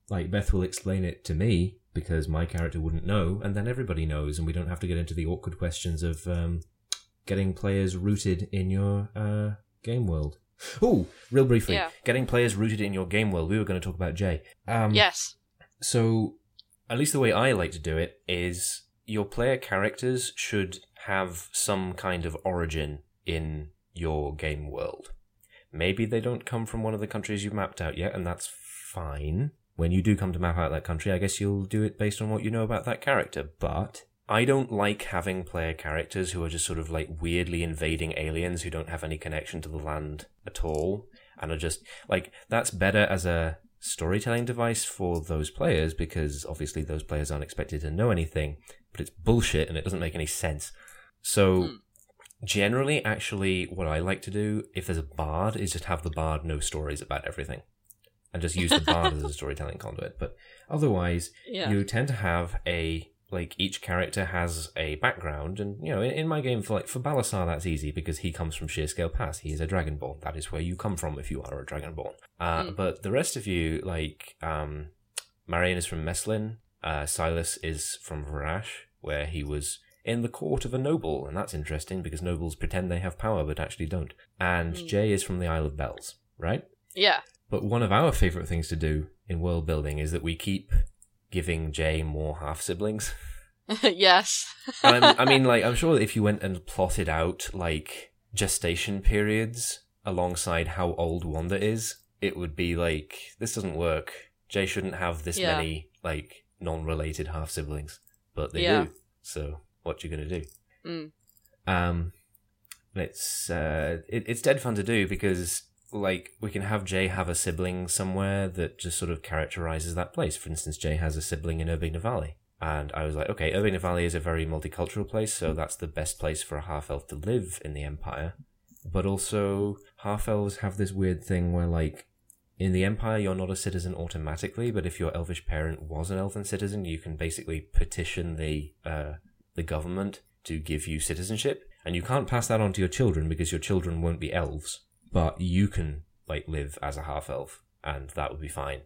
Speaker 1: like Beth will explain it to me because my character wouldn't know, and then everybody knows, and we don't have to get into the awkward questions of um, getting players rooted in your uh, game world. Oh, real briefly,
Speaker 2: Yeah.
Speaker 1: getting players rooted in your game world. We were going to talk about Jay. Um,
Speaker 2: yes.
Speaker 1: So, at least the way I like to do it is your player characters should have some kind of origin in your game world. Maybe they don't come from one of the countries you've mapped out yet, and that's fine. When you do come to map out that country, I guess you'll do it based on what you know about that character. But I don't like having player characters who are just sort of like weirdly invading aliens who don't have any connection to the land at all and are just like that's better as a storytelling device for those players because obviously those players aren't expected to know anything, but it's bullshit and it doesn't make any sense. So
Speaker 2: Hmm.
Speaker 1: generally actually what I like to do if there's a bard is just have the bard know stories about everything. And just use the bard as a storytelling conduit. But otherwise,
Speaker 2: Yeah.
Speaker 1: you tend to have a like each character has a background and you know in, in my game for like for Balasar that's easy because he comes from Shearscale Pass he is a dragonborn that is where you come from if you are a dragonborn uh,
Speaker 2: Mm.
Speaker 1: but the rest of you like um Marion is from Meslin uh, Silas is from Varash where he was in the court of a noble and that's interesting because nobles pretend they have power but actually don't and
Speaker 2: Mm.
Speaker 1: Jay is from the Isle of Bells right
Speaker 2: Yeah.
Speaker 1: but one of our favorite things to do in world building is that we keep giving Jay more half siblings.
Speaker 2: yes.
Speaker 1: I mean, like, I'm sure if you went and plotted out like gestation periods alongside how old Wanda is, it would be like this doesn't work. Jay shouldn't have this
Speaker 2: Yeah.
Speaker 1: many like non-related half siblings, but they
Speaker 2: Yeah.
Speaker 1: do. So what you gonna do?
Speaker 2: Mm.
Speaker 1: Um, it's uh, it, it's dead fun to do because like we can have Jay have a sibling somewhere that just sort of characterizes that place. For instance, Jay has a sibling in Urbina Valley, and I was like, okay, Urbina Valley is a very multicultural place, so that's the best place for a half elf to live in the Empire. But also, half elves have this weird thing where like. In the Empire, you're not a citizen automatically, but if your elvish parent was an elven citizen, you can basically petition the uh, the government to give you citizenship, and you can't pass that on to your children because your children won't be elves, but you can like live as a half elf, and that would be fine.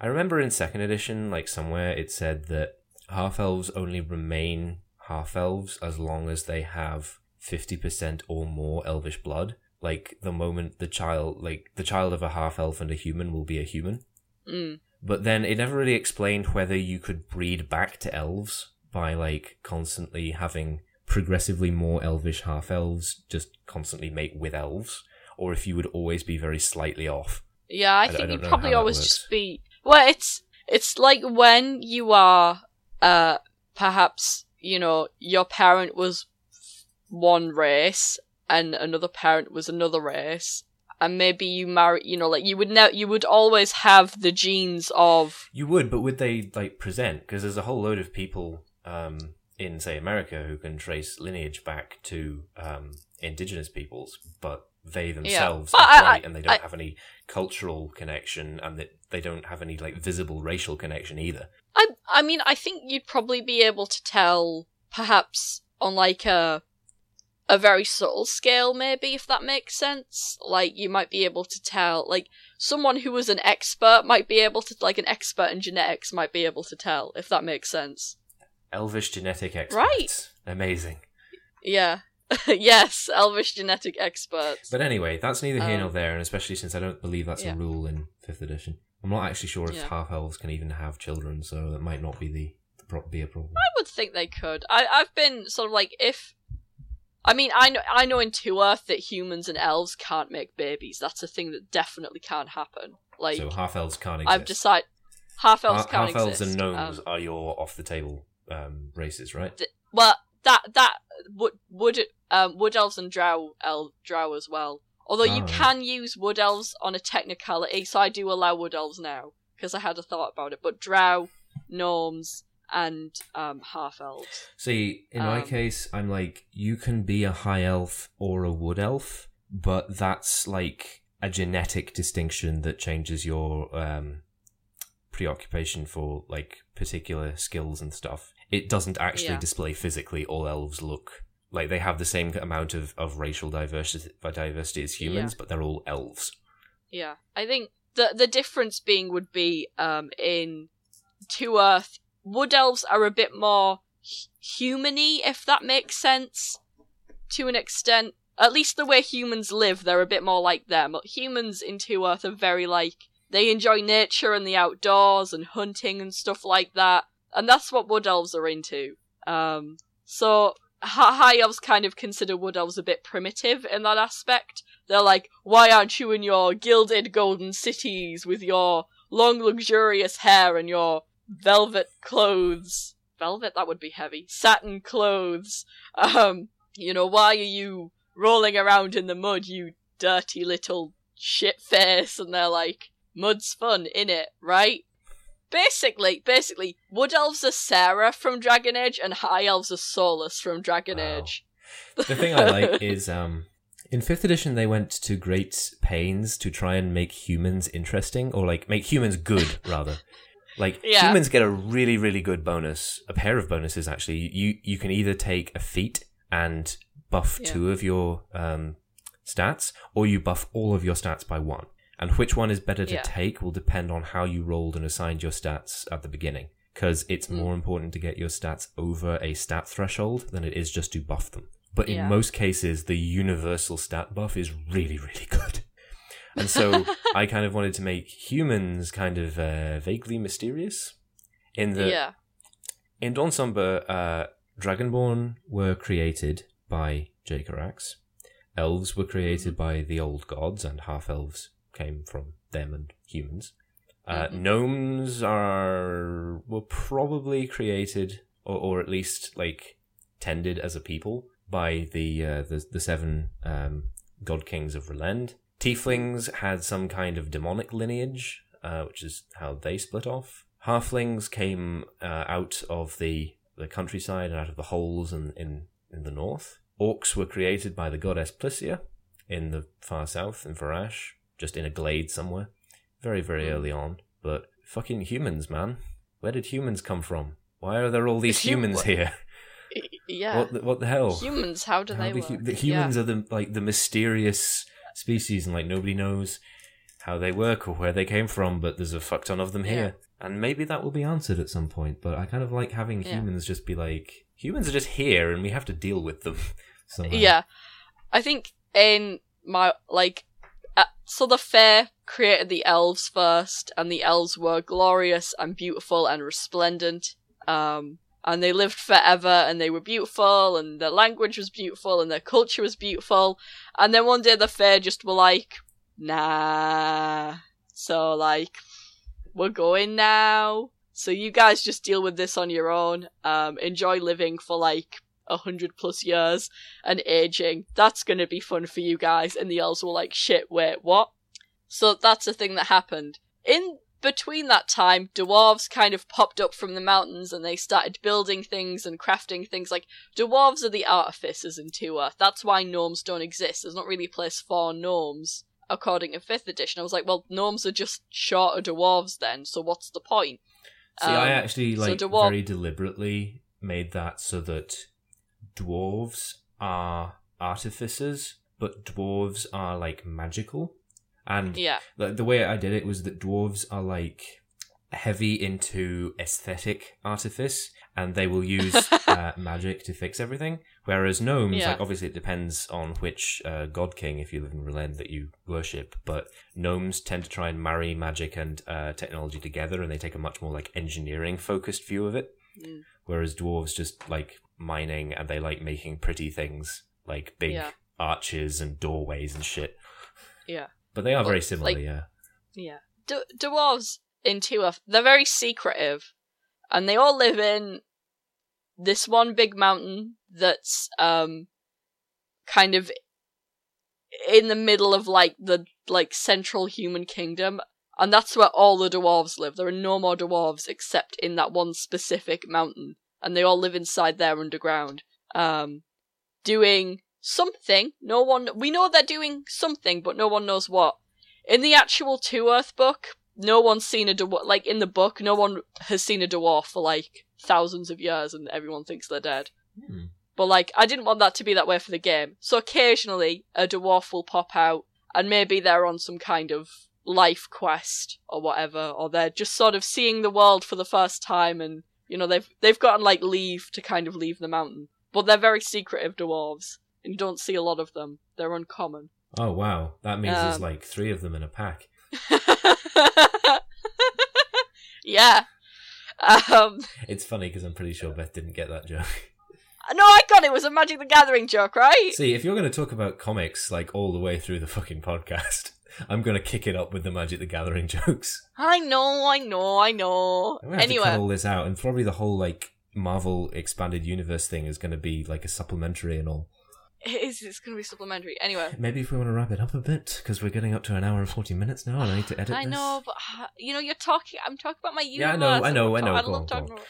Speaker 1: I remember in second edition, like somewhere it said that half elves only remain half elves as long as they have fifty percent or more elvish blood. Like the moment the child, like the child of a half elf and a human will be a human.
Speaker 2: Mm.
Speaker 1: But then it never really explained whether you could breed back to elves by like constantly having progressively more elvish half elves just constantly mate with elves, or if you would always be very slightly off.
Speaker 2: Yeah, I,
Speaker 1: I
Speaker 2: think you'd probably always just be. Well, it's it's like when you are, uh, perhaps you know your parent was one race and another parent was another race, and maybe you marry. You know, like you would know you would always have the genes of.
Speaker 1: You would, but would they like present? Because there's a whole load of people um, in, say, America who can trace lineage back to um, indigenous peoples, but they themselves
Speaker 2: But
Speaker 1: are white
Speaker 2: I-
Speaker 1: and they don't
Speaker 2: I-
Speaker 1: have any cultural connection, and that they don't have any like visible racial connection either.
Speaker 2: I I mean, I think you'd probably be able to tell, perhaps on like a a very subtle scale, maybe if that makes sense. Like you might be able to tell, like someone who was an expert might be able to, like an expert in genetics might be able to tell if that makes sense.
Speaker 1: Elvish genetic experts,
Speaker 2: Right.
Speaker 1: Amazing.
Speaker 2: Yeah. yes, Elvish genetic experts.
Speaker 1: But anyway, that's neither here
Speaker 2: Um,
Speaker 1: nor there, and especially since I don't believe that's
Speaker 2: yeah.
Speaker 1: a rule in fifth edition. I'm not actually sure if
Speaker 2: Yeah.
Speaker 1: half elves can even have children, so that might not be the, the pro- be a problem.
Speaker 2: I would think they could. I I've been sort of like if I mean I know I know in Two Earth that humans and elves can't make babies. That's a thing that definitely can't happen. Like
Speaker 1: so half elves can't exist.
Speaker 2: I've decided half elves
Speaker 1: Ha-
Speaker 2: can't exist.
Speaker 1: half elves
Speaker 2: exist.
Speaker 1: and gnomes
Speaker 2: Um,
Speaker 1: are your off the table um, races, right?
Speaker 2: well, that that would would um, wood elves and drow el drow as well. Although you
Speaker 1: Alright.
Speaker 2: can use wood elves on a technicality, so I do allow wood elves now because I had a thought about it. But drow, gnomes, and um, half elves.
Speaker 1: See, in my
Speaker 2: Um,
Speaker 1: case, I'm like, you can be a high elf or a wood elf, but that's like a genetic distinction that changes your um, preoccupation for like particular skills and stuff. It doesn't actually
Speaker 2: Yeah.
Speaker 1: display physically all elves look like they have the same amount of, of racial diversity diversity as humans, but they're all elves.
Speaker 2: Yeah, I think the the difference being would be um in Two Earth, wood elves are a bit more hu- humany, if that makes sense, to an extent. At least the way humans live, they're a bit more like them. But humans in Two Earth are very like they enjoy nature and the outdoors and hunting and stuff like that, and that's what wood elves are into. Um, so hi- high elves kind of consider wood elves a bit primitive in that aspect. They're like, why aren't you in your gilded golden cities with your long luxurious hair and your velvet clothes? Velvet? That would be heavy. Satin clothes. Um, you know, why are you rolling around in the mud, you dirty little shit face? And they're like, mud's fun, innit, right? Basically, basically, wood elves are Sera from Dragon Age and high elves are Solas from Dragon
Speaker 1: Wow.
Speaker 2: Age.
Speaker 1: The thing I like is um in fifth edition they went to great pains to try and make humans interesting or like make humans good rather. Like
Speaker 2: Yeah.
Speaker 1: humans get a really really good bonus, a pair of bonuses actually. You you can either take a feat and buff
Speaker 2: Yeah.
Speaker 1: two of your um stats or you buff all of your stats by one. And which one is better to
Speaker 2: Yeah.
Speaker 1: take will depend on how you rolled and assigned your stats at the beginning. Because it's
Speaker 2: Mm.
Speaker 1: more important to get your stats over a stat threshold than it is just to buff them. But in most cases, the universal stat buff is really, really good. And so I kind of wanted to make humans kind of uh, vaguely mysterious. In the
Speaker 2: yeah.
Speaker 1: in Dawn Somber, uh, Dragonborn were created by Jakarax. Elves were created by the old gods, and half elves came from them and humans. Uh,
Speaker 2: Mhm.
Speaker 1: Gnomes are were probably created, or, or at least like tended as a people by the uh, the, the seven um, god kings of Relend. Tieflings had some kind of demonic lineage, uh, which is how they split off. Halflings came uh, out of the, the countryside and out of the holes in, in, in the north. Orcs were created by the goddess Plysia in the far south in Varash, just in a glade somewhere. Very, very
Speaker 2: Hmm.
Speaker 1: early on. But fucking humans, man. Where did humans come from? Why are there all these
Speaker 2: Hum-
Speaker 1: humans here?
Speaker 2: Yeah.
Speaker 1: What the, what the hell?
Speaker 2: Humans, how do
Speaker 1: How
Speaker 2: they
Speaker 1: the,
Speaker 2: work?
Speaker 1: the
Speaker 2: Yeah.
Speaker 1: humans are the like the mysterious species, and like nobody knows how they work or where they came from. But there's a fuck ton of them
Speaker 2: Yeah.
Speaker 1: here, and maybe that will be answered at some point. But I kind of like having
Speaker 2: Yeah.
Speaker 1: humans just be like humans are just here, and we have to deal with them. somehow.
Speaker 2: Yeah, I think in my like, uh, so the fair created the elves first, and the elves were glorious and beautiful and resplendent. Um, and they lived forever, and they were beautiful, and their language was beautiful, and their culture was beautiful. And then one day the fair just were like, nah. So like, we're going now. So you guys just deal with this on your own. Um, enjoy living for like a hundred plus years and aging. That's gonna be fun for you guys. And the elves were like, shit, wait, what? So that's a thing that happened. In between that time, dwarves kind of popped up from the mountains and they started building things and crafting things. Like, dwarves are the artificers in Two Earth. That's why gnomes don't exist. There's not really a place for gnomes, according to 5th edition. I was like, well, gnomes are just shorter dwarves then, so what's the point?
Speaker 1: See, I
Speaker 2: Um,
Speaker 1: actually
Speaker 2: so
Speaker 1: like
Speaker 2: dwar-
Speaker 1: very deliberately made that so that dwarves are artificers, but dwarves are like magical. And
Speaker 2: Yeah,
Speaker 1: the, the way I did it was that dwarves are like heavy into aesthetic artifice and they will use uh, magic to fix everything. Whereas gnomes,
Speaker 2: Yeah.
Speaker 1: like obviously it depends on which uh, god king, if you live in Relend, that you worship. But gnomes tend to try and marry magic and uh, technology together, and they take a much more like engineering focused view of it.
Speaker 2: Mm.
Speaker 1: Whereas dwarves just like mining and they like making pretty things like big
Speaker 2: Yeah.
Speaker 1: arches and doorways and shit.
Speaker 2: yeah.
Speaker 1: But they are very similar,
Speaker 2: like-
Speaker 1: yeah.
Speaker 2: Yeah. D- dwarves in Two Earth, they're very secretive. And they all live in this one big mountain that's, um, kind of in the middle of, like, the, like, central human kingdom. And that's where all the dwarves live. There are no more dwarves except in that one specific mountain. And they all live inside there underground. Um, doing something. No one, we know they're doing something, but no one knows what. In the actual Two Earth book, no one's seen a dwarf. Like in the book, no one has seen a dwarf for like thousands of years and everyone thinks they're dead.
Speaker 1: Hmm.
Speaker 2: But like, I didn't want that to be that way for the game. So occasionally, a dwarf will pop out, and maybe they're on some kind of life quest or whatever, or they're just sort of seeing the world for the first time, and you know they've they've gotten like leave to kind of leave the mountain. But they're very secretive dwarves, and you don't see a lot of them. They're uncommon.
Speaker 1: Oh wow, that means there's
Speaker 2: Um,
Speaker 1: like three of them in a pack.
Speaker 2: yeah. Um,
Speaker 1: It's funny because I'm pretty sure Beth didn't get that joke.
Speaker 2: no, I got it. It was a Magic the Gathering joke, right?
Speaker 1: See, if you're going to talk about comics like all the way through the fucking podcast, I'm going to kick it up with the Magic the Gathering jokes.
Speaker 2: I know, I know, I know.
Speaker 1: I'm have to cut all this out, and probably the whole like Marvel expanded universe thing is going to be like a supplementary and all.
Speaker 2: it is. It's going to be supplementary. Anyway,
Speaker 1: Maybe if we want to wrap it up a bit, because we're getting up to an hour and forty minutes now, and I need to edit
Speaker 2: I
Speaker 1: this.
Speaker 2: know, but uh, you know, you're talking. I'm talking about my universe.
Speaker 1: Yeah, I know, I know, I know. Go
Speaker 2: love
Speaker 1: on,
Speaker 2: talking about-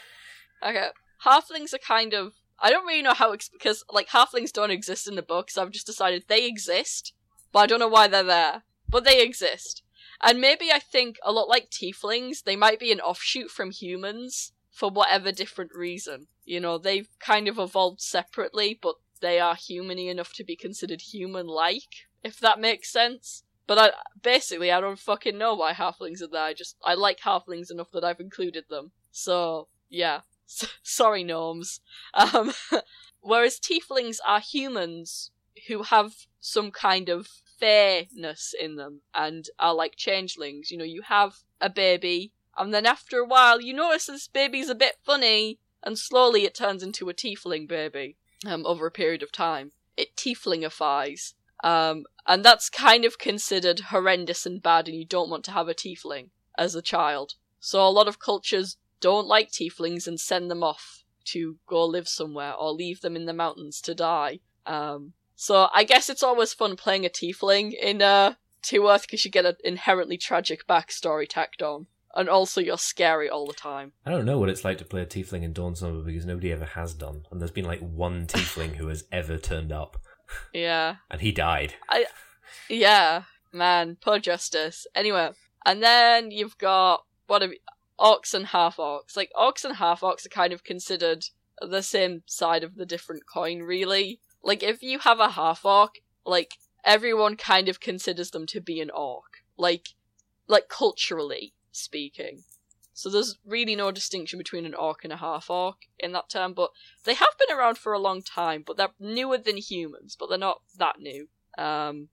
Speaker 2: Okay, halflings are kind of. I don't really know how ex- because like halflings don't exist in the books. I've just decided they exist, but I don't know why they're there. But they exist, and maybe I think a lot like tieflings, they might be an offshoot from humans for whatever different reason. You know, they've kind of evolved separately, but they are humany enough to be considered human-like, if that makes sense. But I basically I don't fucking know why halflings are there. I just I like halflings enough that I've included them. So yeah, sorry gnomes. Um, whereas tieflings are humans who have some kind of fairness in them and are like changelings. You know, you have a baby, and then after a while, you notice this baby's a bit funny, and slowly it turns into a tiefling baby. Um, over a period of time, it tieflingifies. Um, and that's kind of considered horrendous and bad, and you don't want to have a tiefling as a child. So a lot of cultures don't like tieflings and send them off to go live somewhere or leave them in the mountains to die. Um, so I guess it's always fun playing a tiefling in uh, Two Earth because you get an inherently tragic backstory tacked on, and also you're scary all the time.
Speaker 1: I don't know what it's like to play a tiefling in Dawn Somber because nobody ever has done, and there's been like one tiefling who has ever turned up,
Speaker 2: Yeah.
Speaker 1: and he died.
Speaker 2: I, Yeah, man, poor justice. Anyway, and then you've got what have you, orcs and half orcs. Like orcs and half orcs are kind of considered the same side of the different coin, really. Like if you have a half orc, like everyone kind of considers them to be an orc, like like culturally speaking. So there's really no distinction between an orc and a half orc in that term, but they have been around for a long time, but they're newer than humans, but they're not that new. Um,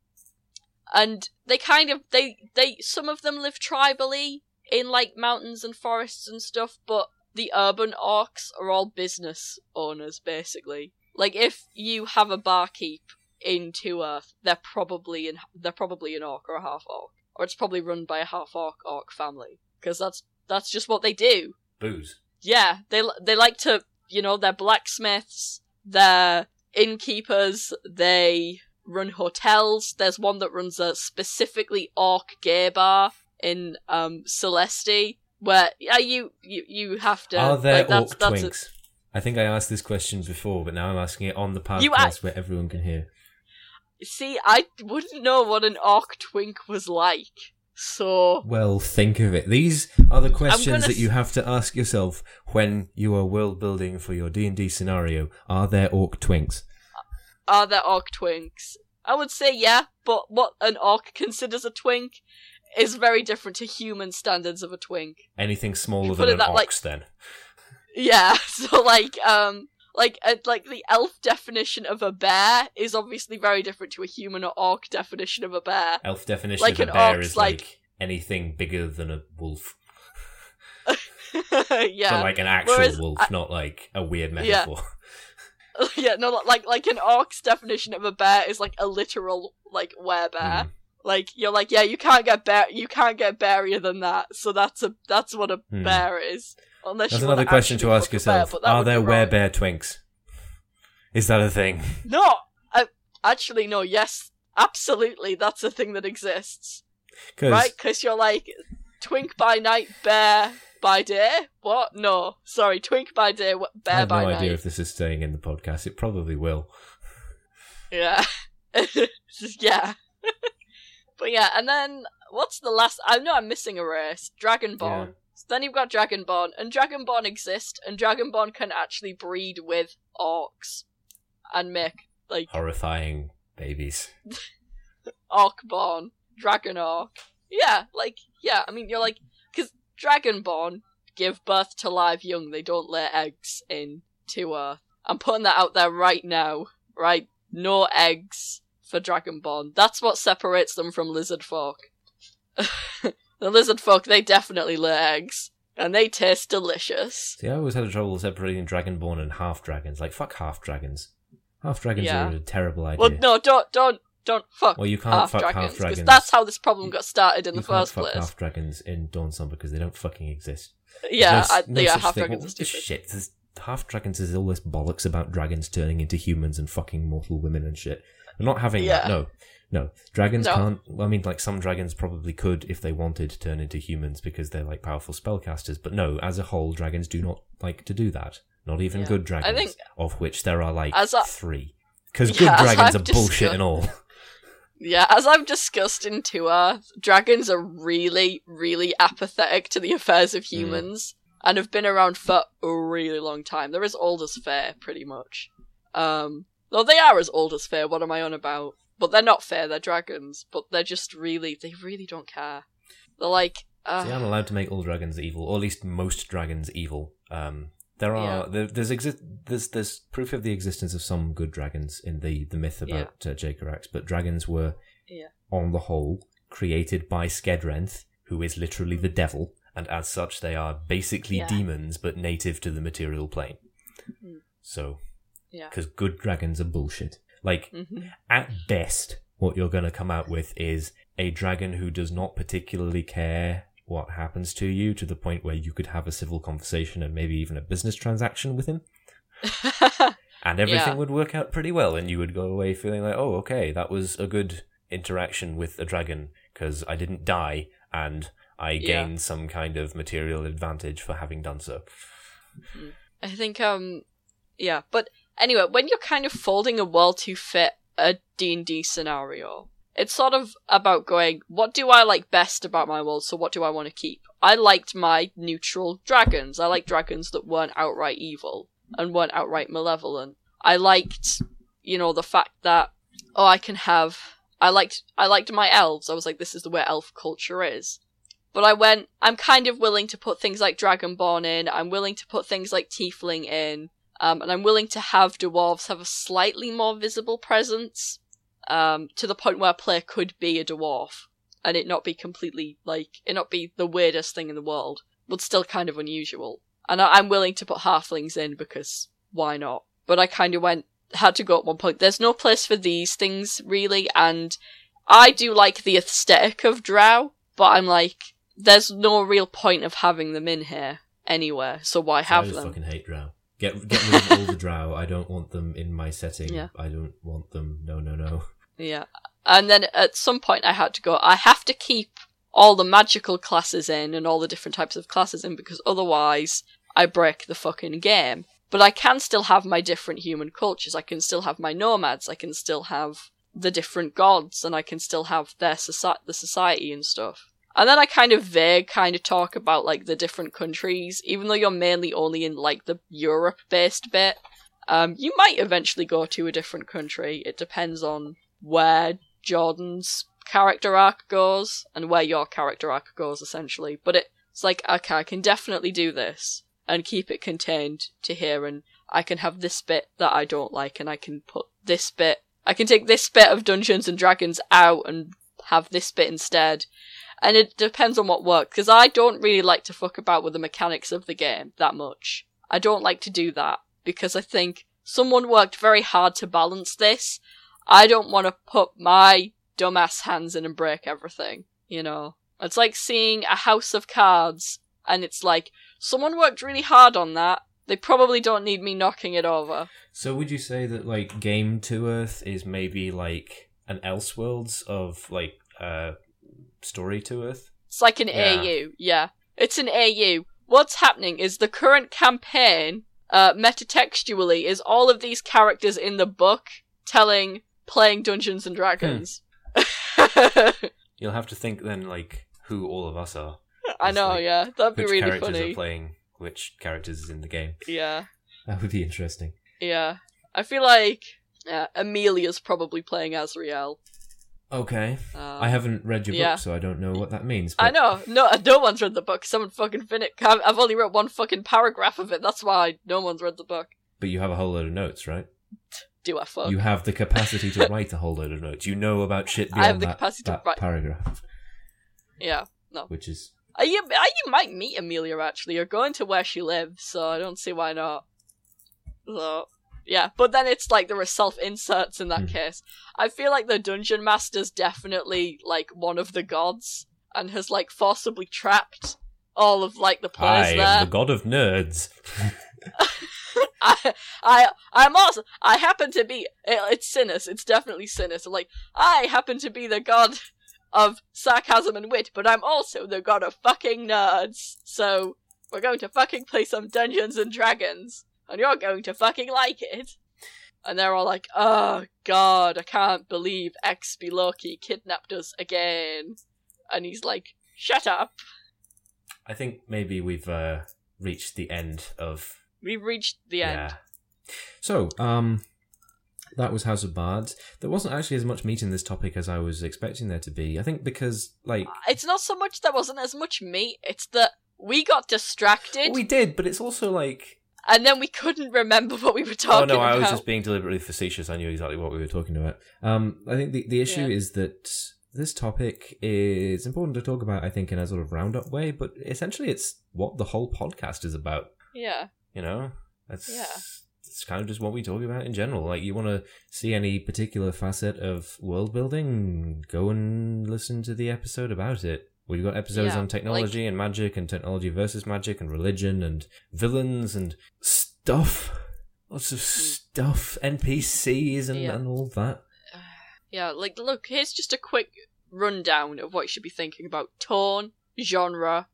Speaker 2: and they kind of they they some of them live tribally in like mountains and forests and stuff, but the urban orcs are all business owners basically. Like if you have a barkeep in Two Earth, they're probably in they're probably an orc or a half orc, or it's probably run by a half orc orc family because that's that's just what they do.
Speaker 1: Booze.
Speaker 2: Yeah, they they like to, you know, they're blacksmiths, they're innkeepers, they run hotels. There's one that runs a specifically orc gay bar in um Celeste, where yeah, you you you have to.
Speaker 1: Are there
Speaker 2: like, that's,
Speaker 1: orc
Speaker 2: that's a-
Speaker 1: twinks? I think I asked this question before, but now I'm asking it on the podcast where everyone can hear.
Speaker 2: See, I wouldn't know what an orc twink was like, so
Speaker 1: Well, think of it. These are the questions that you have to ask yourself when you are world building for your D and D scenario. Are there orc twinks?
Speaker 2: are there orc twinks? I would say yeah, but what an orc considers a twink is very different to human standards of a twink.
Speaker 1: Anything smaller than an
Speaker 2: that,
Speaker 1: ox,
Speaker 2: like-
Speaker 1: then?
Speaker 2: Yeah, so like um like uh, like the elf definition of a bear is obviously very different to a human or orc definition of a bear.
Speaker 1: Elf definition
Speaker 2: like
Speaker 1: of a bear is like,
Speaker 2: like-
Speaker 1: anything bigger than a wolf.
Speaker 2: yeah.
Speaker 1: But like an actual
Speaker 2: Whereas
Speaker 1: wolf,
Speaker 2: I-
Speaker 1: not like a weird
Speaker 2: Yeah.
Speaker 1: metaphor.
Speaker 2: yeah, no like like an orc's definition of a bear is like a literal like werebear.
Speaker 1: Mm.
Speaker 2: Like you're like, yeah, you can't get bear you can't get bearier than that. So that's a that's what a
Speaker 1: Hmm.
Speaker 2: bear is. Unless
Speaker 1: That's another question to ask
Speaker 2: a bear,
Speaker 1: yourself. Are there werebear twinks? Is that a thing?
Speaker 2: No, I, actually no. Yes, absolutely, that's a thing that exists.
Speaker 1: Because
Speaker 2: Right? Because you're like twink by night, bear by day. What? No, sorry, twink by day, bear
Speaker 1: I have
Speaker 2: by
Speaker 1: no
Speaker 2: night.
Speaker 1: idea if this is staying in the podcast. It probably will.
Speaker 2: Yeah, yeah. but yeah, and then what's the last? I know I'm missing a race. Dragonborn. So then you've got Dragonborn, and Dragonborn exist, and Dragonborn can actually breed with orcs and make like
Speaker 1: Horrifying babies.
Speaker 2: Orcborn, Dragon Orc. Yeah, like yeah. I mean, you're like because Dragonborn give birth to live young. They don't lay eggs into Earth. I'm putting that out there right now. Right, no eggs for Dragonborn. That's what separates them from lizard folk. the lizard folk, they definitely lay eggs. And they taste delicious.
Speaker 1: See, I always had a trouble separating Dragonborn and half dragons. Like, fuck half dragons. Half dragons
Speaker 2: Yeah.
Speaker 1: are a terrible idea.
Speaker 2: Well, no, don't, don't, don't fuck
Speaker 1: Well, you can't
Speaker 2: half
Speaker 1: fuck half
Speaker 2: dragons.
Speaker 1: dragons.
Speaker 2: Because that's how this problem got started in
Speaker 1: you
Speaker 2: the
Speaker 1: can't
Speaker 2: first
Speaker 1: fuck
Speaker 2: place.
Speaker 1: half dragons in Dawn Somber because they don't fucking exist.
Speaker 2: Yeah,
Speaker 1: no,
Speaker 2: I,
Speaker 1: no
Speaker 2: yeah, half
Speaker 1: thing.
Speaker 2: dragons is
Speaker 1: the
Speaker 2: stupid.
Speaker 1: shit? There's, half dragons is all this bollocks about dragons turning into humans and fucking mortal women and shit. We're not having that. No, no. Dragons
Speaker 2: No.
Speaker 1: can't. Well, I mean, like some dragons probably could if they wanted to turn into humans because they're like powerful spellcasters. But no, as a whole, dragons do not like to do that. Not even
Speaker 2: Yeah.
Speaker 1: good dragons,
Speaker 2: think-
Speaker 1: of which there are like
Speaker 2: I-
Speaker 1: three. Because
Speaker 2: Yeah,
Speaker 1: good dragons
Speaker 2: I've
Speaker 1: are bullshit and all.
Speaker 2: Yeah, as I've discussed in Tour, dragons are really, really apathetic to the affairs of humans and have been around for a really long time. They're as old as fair, pretty much. Um, though they are as old as fair, what am I on about? But they're not fair, they're dragons, but they're just really, they really don't care. They're like, uh,
Speaker 1: See, I'm allowed to make all dragons evil, or at least most dragons evil. Um, there are
Speaker 2: Yeah.
Speaker 1: there, there's exist there's there's proof of the existence of some good dragons in the the myth about uh, Jakarax, but dragons were,
Speaker 2: Yeah.
Speaker 1: on the whole, created by Skedrenth, who is literally the devil, and as such, they are basically
Speaker 2: Yeah.
Speaker 1: demons, but native to the material plane.
Speaker 2: Mhm.
Speaker 1: So,
Speaker 2: yeah.
Speaker 1: because good dragons are bullshit. Like
Speaker 2: hmm
Speaker 1: at best, what you're going to come out with is a dragon who does not particularly care what happens to you to the point where you could have a civil conversation and maybe even a business transaction with him. And everything
Speaker 2: Yeah.
Speaker 1: would work out pretty well, and you would go away feeling like, oh, okay, that was a good interaction with a dragon because I didn't die and I
Speaker 2: Yeah.
Speaker 1: gained some kind of material advantage for having done so.
Speaker 2: I think um yeah, but anyway, when you're kind of folding a world to fit a D&D scenario, it's sort of about going, what do I like best about my world, so what do I want to keep? I liked my neutral dragons. I liked dragons that weren't outright evil and weren't outright malevolent. I liked, you know, the fact that oh, I can have I liked I liked my elves. I was like this is the way elf culture is. But I went, I'm kind of willing to put things like Dragonborn in, I'm willing to put things like Tiefling in, um, and I'm willing to have dwarves have a slightly more visible presence, um, to the point where a player could be a dwarf, and it not be completely, like, it not be the weirdest thing in the world, but still kind of unusual. And I- I'm willing to put halflings in because why not? But I kind of went, had to go at one point, there's no place for these things, really, and I do like the aesthetic of Drow, but I'm like, there's no real point of having them in here anywhere, so why have
Speaker 1: I
Speaker 2: them?
Speaker 1: fucking hate drow. Get get rid of all the drow. I don't want them in my setting.
Speaker 2: Yeah.
Speaker 1: I don't want them. No, no, no.
Speaker 2: Yeah. And then at some point I had to go, I have to keep all the magical classes in and all the different types of classes in because otherwise I break the fucking game. But I can still have my different human cultures. I can still have my nomads. I can still have the different gods and I can still have their soci- the society and stuff. And then I kind of vague kind of talk about like the different countries, even though you're mainly only in like the Europe based bit. Um, you might eventually go to a different country. It depends on where Jordan's character arc goes and where your character arc goes, essentially. But it, it's like, okay, I can definitely do this and keep it contained to here, and I can have this bit that I don't like, and I can put this bit. I can take this bit of Dungeons and Dragons out and have this bit instead. And it depends on what works, because I don't really like to fuck about with the mechanics of the game that much. I don't like to do that, because I think someone worked very hard to balance this. I don't want to put my dumbass hands in and break everything, you know? It's like seeing a house of cards, and it's like, someone worked really hard on that. They probably don't need me knocking it over.
Speaker 1: So would you say that like Game Two Earth is maybe like an Elseworlds of like uh story Two Earth?
Speaker 2: It's like an
Speaker 1: Yeah.
Speaker 2: AU, yeah. It's an AU. What's happening is the current campaign, uh, metatextually, is all of these characters in the book telling, playing Dungeons and Dragons.
Speaker 1: You'll have to think then like who all of us are.
Speaker 2: I know,
Speaker 1: like,
Speaker 2: yeah. That'd be really funny.
Speaker 1: which characters are playing which characters is in the game.
Speaker 2: Yeah,
Speaker 1: That would be interesting.
Speaker 2: yeah. I feel like yeah, Amelia's probably playing Azriel.
Speaker 1: Okay.
Speaker 2: Um,
Speaker 1: I haven't read your
Speaker 2: yeah.
Speaker 1: book, so I don't know what that means.
Speaker 2: I know. No, no one's read the book. Someone fucking finished. I've only read one fucking paragraph of it. That's why no one's read the book.
Speaker 1: But you have a whole load of notes, right?
Speaker 2: Do I fuck?
Speaker 1: You have the capacity to write a whole load of notes. You know about shit
Speaker 2: I
Speaker 1: beyond
Speaker 2: have the
Speaker 1: that,
Speaker 2: capacity to
Speaker 1: that
Speaker 2: write-
Speaker 1: paragraph,
Speaker 2: Yeah. No.
Speaker 1: Which is
Speaker 2: Uh, you, uh, you might meet Amelia actually. You're going to where she lives, so I don't see why not. So, yeah. But then it's like there are self inserts in that
Speaker 1: Hmm.
Speaker 2: case. I feel like the dungeon master's definitely like one of the gods and has like forcibly trapped all of like the players
Speaker 1: I
Speaker 2: players
Speaker 1: am the god of nerds.
Speaker 2: I, I, I'm also. I happen to be. it- It's Sinus. It's definitely Sinus. Like I happen to be the god of sarcasm and wit, but I'm also the god of fucking nerds. So we're going to fucking play some Dungeons and Dragons, and you're going to fucking like it. And they're all like, "Oh God, I can't believe XP Loki kidnapped us again." And he's like, "Shut up.
Speaker 1: I think maybe we've uh, reached the end of
Speaker 2: We've reached the end."
Speaker 1: Yeah. So, um, that was House of Bards. There wasn't actually as much meat in this topic as I was expecting there to be. I think because, like,
Speaker 2: It's not so much there wasn't as much meat, it's that we got distracted
Speaker 1: we did, but it's also like,
Speaker 2: and then we couldn't remember what we were talking. About.
Speaker 1: Oh no, I
Speaker 2: about.
Speaker 1: was just being deliberately facetious. I knew exactly what we were talking about. Um, I think the the issue
Speaker 2: Yeah.
Speaker 1: is that this topic is important to talk about. I think in a sort of roundup way, but essentially, it's what the whole podcast is about.
Speaker 2: Yeah.
Speaker 1: You know, that's
Speaker 2: Yeah.
Speaker 1: It's kind of just what we talk about in general. Like, you want to see any particular facet of world building, go and listen to the episode about it. We've got episodes
Speaker 2: Yeah,
Speaker 1: on technology and magic, and technology versus magic, and religion, and villains, and stuff. Lots of mm. stuff, NPCs, and,
Speaker 2: Yeah.
Speaker 1: and all that.
Speaker 2: Yeah, like look, here's just a quick rundown of what you should be thinking about. Tone, genre,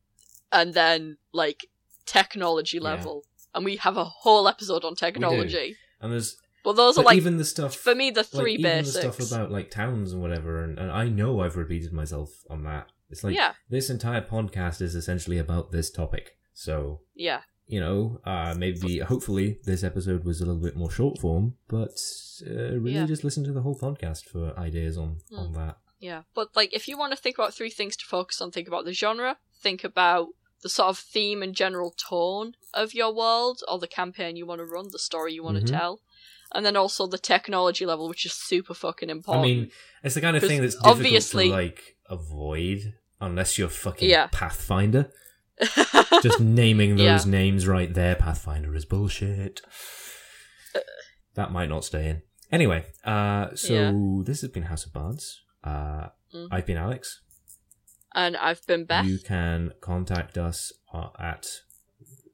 Speaker 2: and then like technology
Speaker 1: Yeah.
Speaker 2: level. And we have a whole episode on technology.
Speaker 1: And there's
Speaker 2: But those are like
Speaker 1: even the stuff
Speaker 2: for me the
Speaker 1: like,
Speaker 2: three
Speaker 1: even
Speaker 2: basics.
Speaker 1: the stuff about like towns and whatever, and, and I know I've repeated myself on that. It's like
Speaker 2: yeah,
Speaker 1: this entire podcast is essentially about this topic. So
Speaker 2: yeah.
Speaker 1: you know, uh, maybe hopefully this episode was a little bit more short form, but uh, really
Speaker 2: Yeah.
Speaker 1: just listen to the whole podcast for ideas on on that.
Speaker 2: Yeah, but like if you want to think about three things to focus on, think about the genre, think about the sort of theme and general tone of your world or the campaign you want to run, the story you want
Speaker 1: Mhm.
Speaker 2: to tell, and then also the technology level, which is super fucking important.
Speaker 1: I mean, it's the kind of thing that's difficult
Speaker 2: obviously-
Speaker 1: to like avoid unless you're fucking
Speaker 2: Yeah.
Speaker 1: Pathfinder. Just naming
Speaker 2: Yeah.
Speaker 1: those names right there, Pathfinder is bullshit. That might not stay in. Anyway, uh, so
Speaker 2: Yeah.
Speaker 1: this has been House of Bards. Uh,
Speaker 2: Mhm.
Speaker 1: I've been Alex.
Speaker 2: and I've been Beth.
Speaker 1: You can contact us uh, at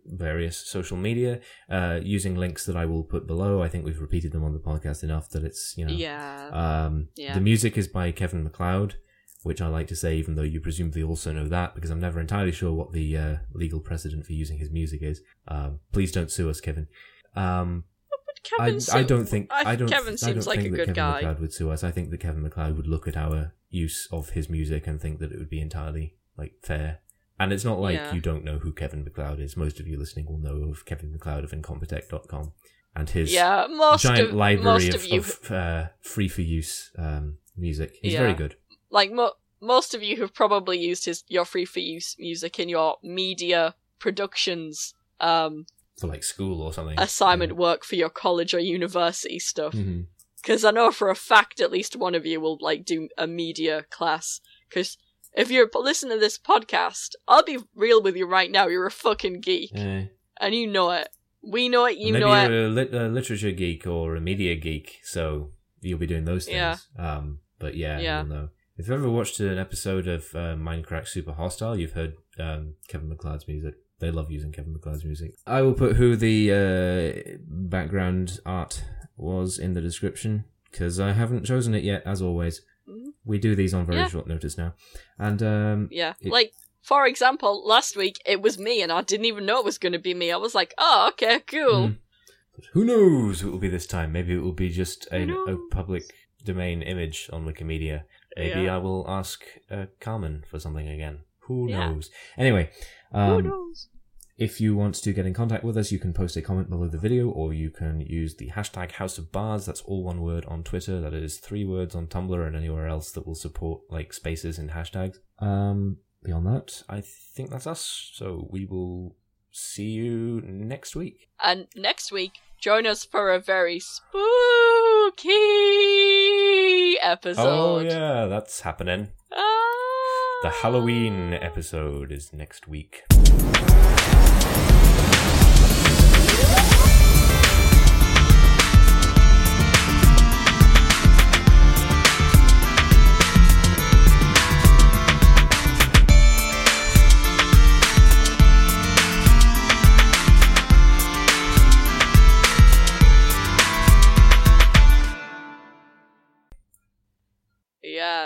Speaker 1: various social media uh, using links that I will put below. I think we've repeated them on the podcast enough that it's you know.
Speaker 2: Yeah.
Speaker 1: Um,
Speaker 2: Yeah.
Speaker 1: The music is by Kevin MacLeod, which I like to say, even though you presumably also know that, because I'm never entirely sure what the uh, legal precedent for using his music is. Um, please don't sue us, Kevin. Um,
Speaker 2: But
Speaker 1: I,
Speaker 2: Kevin
Speaker 1: I
Speaker 2: seem-
Speaker 1: don't think
Speaker 2: I-
Speaker 1: I don't
Speaker 2: Kevin
Speaker 1: I
Speaker 2: seems
Speaker 1: don't
Speaker 2: like
Speaker 1: think
Speaker 2: a
Speaker 1: that
Speaker 2: good
Speaker 1: Kevin
Speaker 2: guy.
Speaker 1: MacLeod would sue us. I think that Kevin MacLeod would look at our use of his music and think that it would be entirely like fair. And it's not like
Speaker 2: Yeah.
Speaker 1: you don't know who Kevin MacLeod is. Most of you listening will know of Kevin MacLeod of Incompetech.com and his
Speaker 2: Yeah,
Speaker 1: giant
Speaker 2: of
Speaker 1: library of,
Speaker 2: of
Speaker 1: of uh, free for use um, music. He's
Speaker 2: Yeah.
Speaker 1: very good.
Speaker 2: Like mo- most of you have probably used his your free for use music in your media productions um
Speaker 1: For like school or something.
Speaker 2: assignment work for your college or university stuff. Because I know for a fact at least one of you will like do a media class. Because if you're listening to this podcast, I'll be real with you right now. You're a fucking geek,
Speaker 1: Yeah.
Speaker 2: and you know it. We know it. You know it.
Speaker 1: you're a, lit- a literature geek or a media geek, so you'll be doing those things.
Speaker 2: Yeah.
Speaker 1: Um, but yeah,
Speaker 2: Yeah.
Speaker 1: you'll know. If you've ever watched an episode of uh, Minecraft Super Hostile, you've heard um, Kevin MacLeod's music. They love using Kevin MacLeod's music. I will put who the uh, background art was in the description because I haven't chosen it yet. As always,
Speaker 2: Mhm.
Speaker 1: we do these on very
Speaker 2: Yeah.
Speaker 1: short notice now, and um,
Speaker 2: Yeah.
Speaker 1: It-
Speaker 2: like, for example, last week it was me and I didn't even know it was going to be me. I was like, oh, okay, cool.
Speaker 1: Mm. Who knows what it will be this time? Maybe it will be just a, a public domain image on Wikimedia. Maybe
Speaker 2: Yeah.
Speaker 1: I will ask uh, Carmen for something again. Who
Speaker 2: Yeah.
Speaker 1: knows? Anyway,
Speaker 2: Who
Speaker 1: um,
Speaker 2: knows?
Speaker 1: if you want to get in contact with us, you can post a comment below the video, or you can use the hashtag House of Bards. That's all one word on Twitter. That is three words on Tumblr and anywhere else that will support like spaces and hashtags. Um, beyond that, I think that's us. So we will see you next week.
Speaker 2: And next week, join us for a very spooky episode.
Speaker 1: Oh yeah, that's happening.
Speaker 2: Ah.
Speaker 1: The Halloween episode is next week.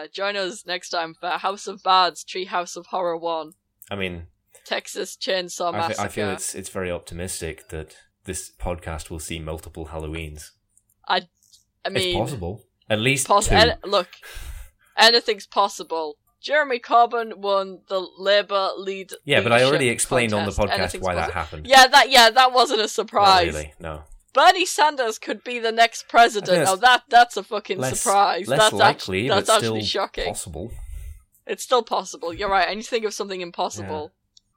Speaker 2: Yeah, join us next time for House of Bards, Treehouse of Horror 1,
Speaker 1: I mean,
Speaker 2: Texas Chainsaw
Speaker 1: I,
Speaker 2: Massacre.
Speaker 1: I feel it's it's very optimistic that this podcast will see multiple Halloweens.
Speaker 2: I
Speaker 1: it's
Speaker 2: mean,
Speaker 1: possible. At least
Speaker 2: Pos-
Speaker 1: two.
Speaker 2: an- look, anything's possible. Jeremy Corbyn won the Labour lead.
Speaker 1: yeah, but I already explained on the podcast
Speaker 2: Anything's
Speaker 1: why that happened.
Speaker 2: Yeah, that yeah, that wasn't a
Speaker 1: Not
Speaker 2: surprise.
Speaker 1: really. No.
Speaker 2: Bernie Sanders could be the next president. Oh, that that's a fucking
Speaker 1: Less,
Speaker 2: surprise.
Speaker 1: less
Speaker 2: that's
Speaker 1: likely,
Speaker 2: actually, that's
Speaker 1: but
Speaker 2: actually
Speaker 1: still
Speaker 2: shocking.
Speaker 1: possible.
Speaker 2: It's still possible. You're right. I need to think of something impossible.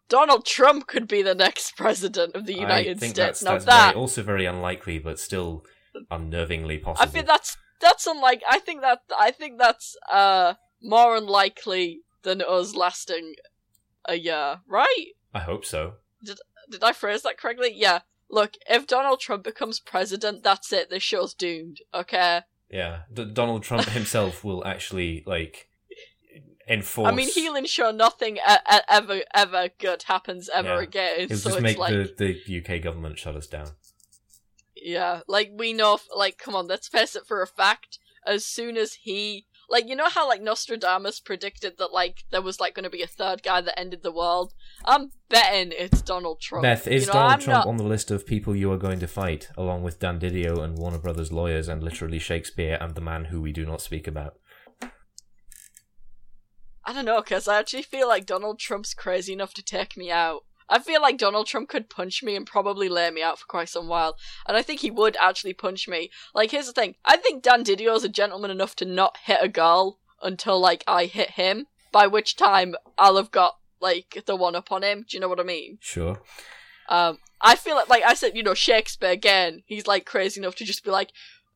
Speaker 2: Donald Trump could be the next president of the United
Speaker 1: think
Speaker 2: States.
Speaker 1: that's,
Speaker 2: now
Speaker 1: that's
Speaker 2: that
Speaker 1: very, also very unlikely, but still unnervingly possible.
Speaker 2: I feel that's that's unlike. I think that I think that's uh more unlikely than us lasting a year, right?
Speaker 1: I hope so.
Speaker 2: Did Did I phrase that correctly? Yeah. Look, if Donald Trump becomes president, that's it. This show's doomed. Okay.
Speaker 1: Yeah, D- Donald Trump himself will actually like enforce.
Speaker 2: I mean, he'll ensure nothing e- ever ever good happens ever
Speaker 1: Yeah.
Speaker 2: again.
Speaker 1: He'll
Speaker 2: so
Speaker 1: just
Speaker 2: it's
Speaker 1: make
Speaker 2: like,
Speaker 1: the, the UK government shut us down.
Speaker 2: yeah, like we know. Like, come on, let's face it for a fact. As soon as he, like, you know how like Nostradamus predicted that like there was like going to be a third guy that ended the world. I'm betting it's Donald Trump.
Speaker 1: Beth, is
Speaker 2: You know,
Speaker 1: Donald
Speaker 2: I'm
Speaker 1: Trump
Speaker 2: not-
Speaker 1: on the list of people you are going to fight, along with Dan Didio and Warner Brothers lawyers and literally Shakespeare and the man who we do not speak about?
Speaker 2: I don't know, because I actually feel like Donald Trump's crazy enough to take me out. I feel like Donald Trump could punch me and probably lay me out for quite some while. And I think he would actually punch me. Like, here's the thing. I think Dan Didio's a gentleman enough to not hit a girl until, like, I hit him. By which time I'll have got, like, the one up on him. Do you know what I mean?
Speaker 1: Sure.
Speaker 2: Um, I feel like, like I said, you know, Shakespeare again, he's, like, crazy enough to just be like,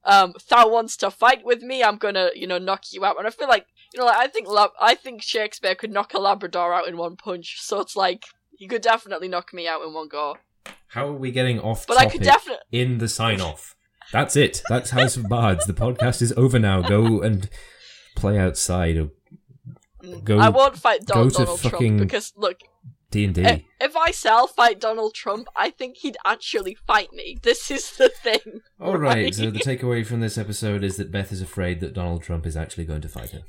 Speaker 2: um, thou wants to fight with me, I'm gonna, you know, knock you out. And I feel like, you know, like, I think Lab- I think Shakespeare could knock a Labrador out in one punch. So it's like he could definitely knock me out in one go.
Speaker 1: How are we getting off
Speaker 2: But I could definitely.
Speaker 1: in the sign off? That's it. That's House of Bards. The podcast is over now. Go and play outside or Go-
Speaker 2: I won't fight Don-
Speaker 1: go to
Speaker 2: Donald
Speaker 1: fucking-
Speaker 2: Trump because look,
Speaker 1: D and D.
Speaker 2: if I sell fight Donald Trump, I think he'd actually fight me. This is the thing.
Speaker 1: All right.
Speaker 2: right.
Speaker 1: So the takeaway from this episode is that Beth is afraid that Donald Trump is actually going to fight her.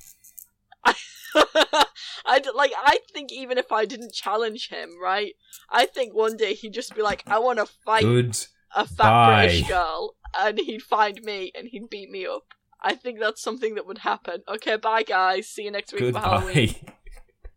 Speaker 2: I d- like. I think even if I didn't challenge him, right? I think one day he'd just be like, "I want to fight
Speaker 1: Good.
Speaker 2: a fat
Speaker 1: Bye.
Speaker 2: British girl," and he'd find me and he'd beat me up. I think that's something that would happen. Okay, bye guys. See you next week for Halloween.
Speaker 1: Goodbye.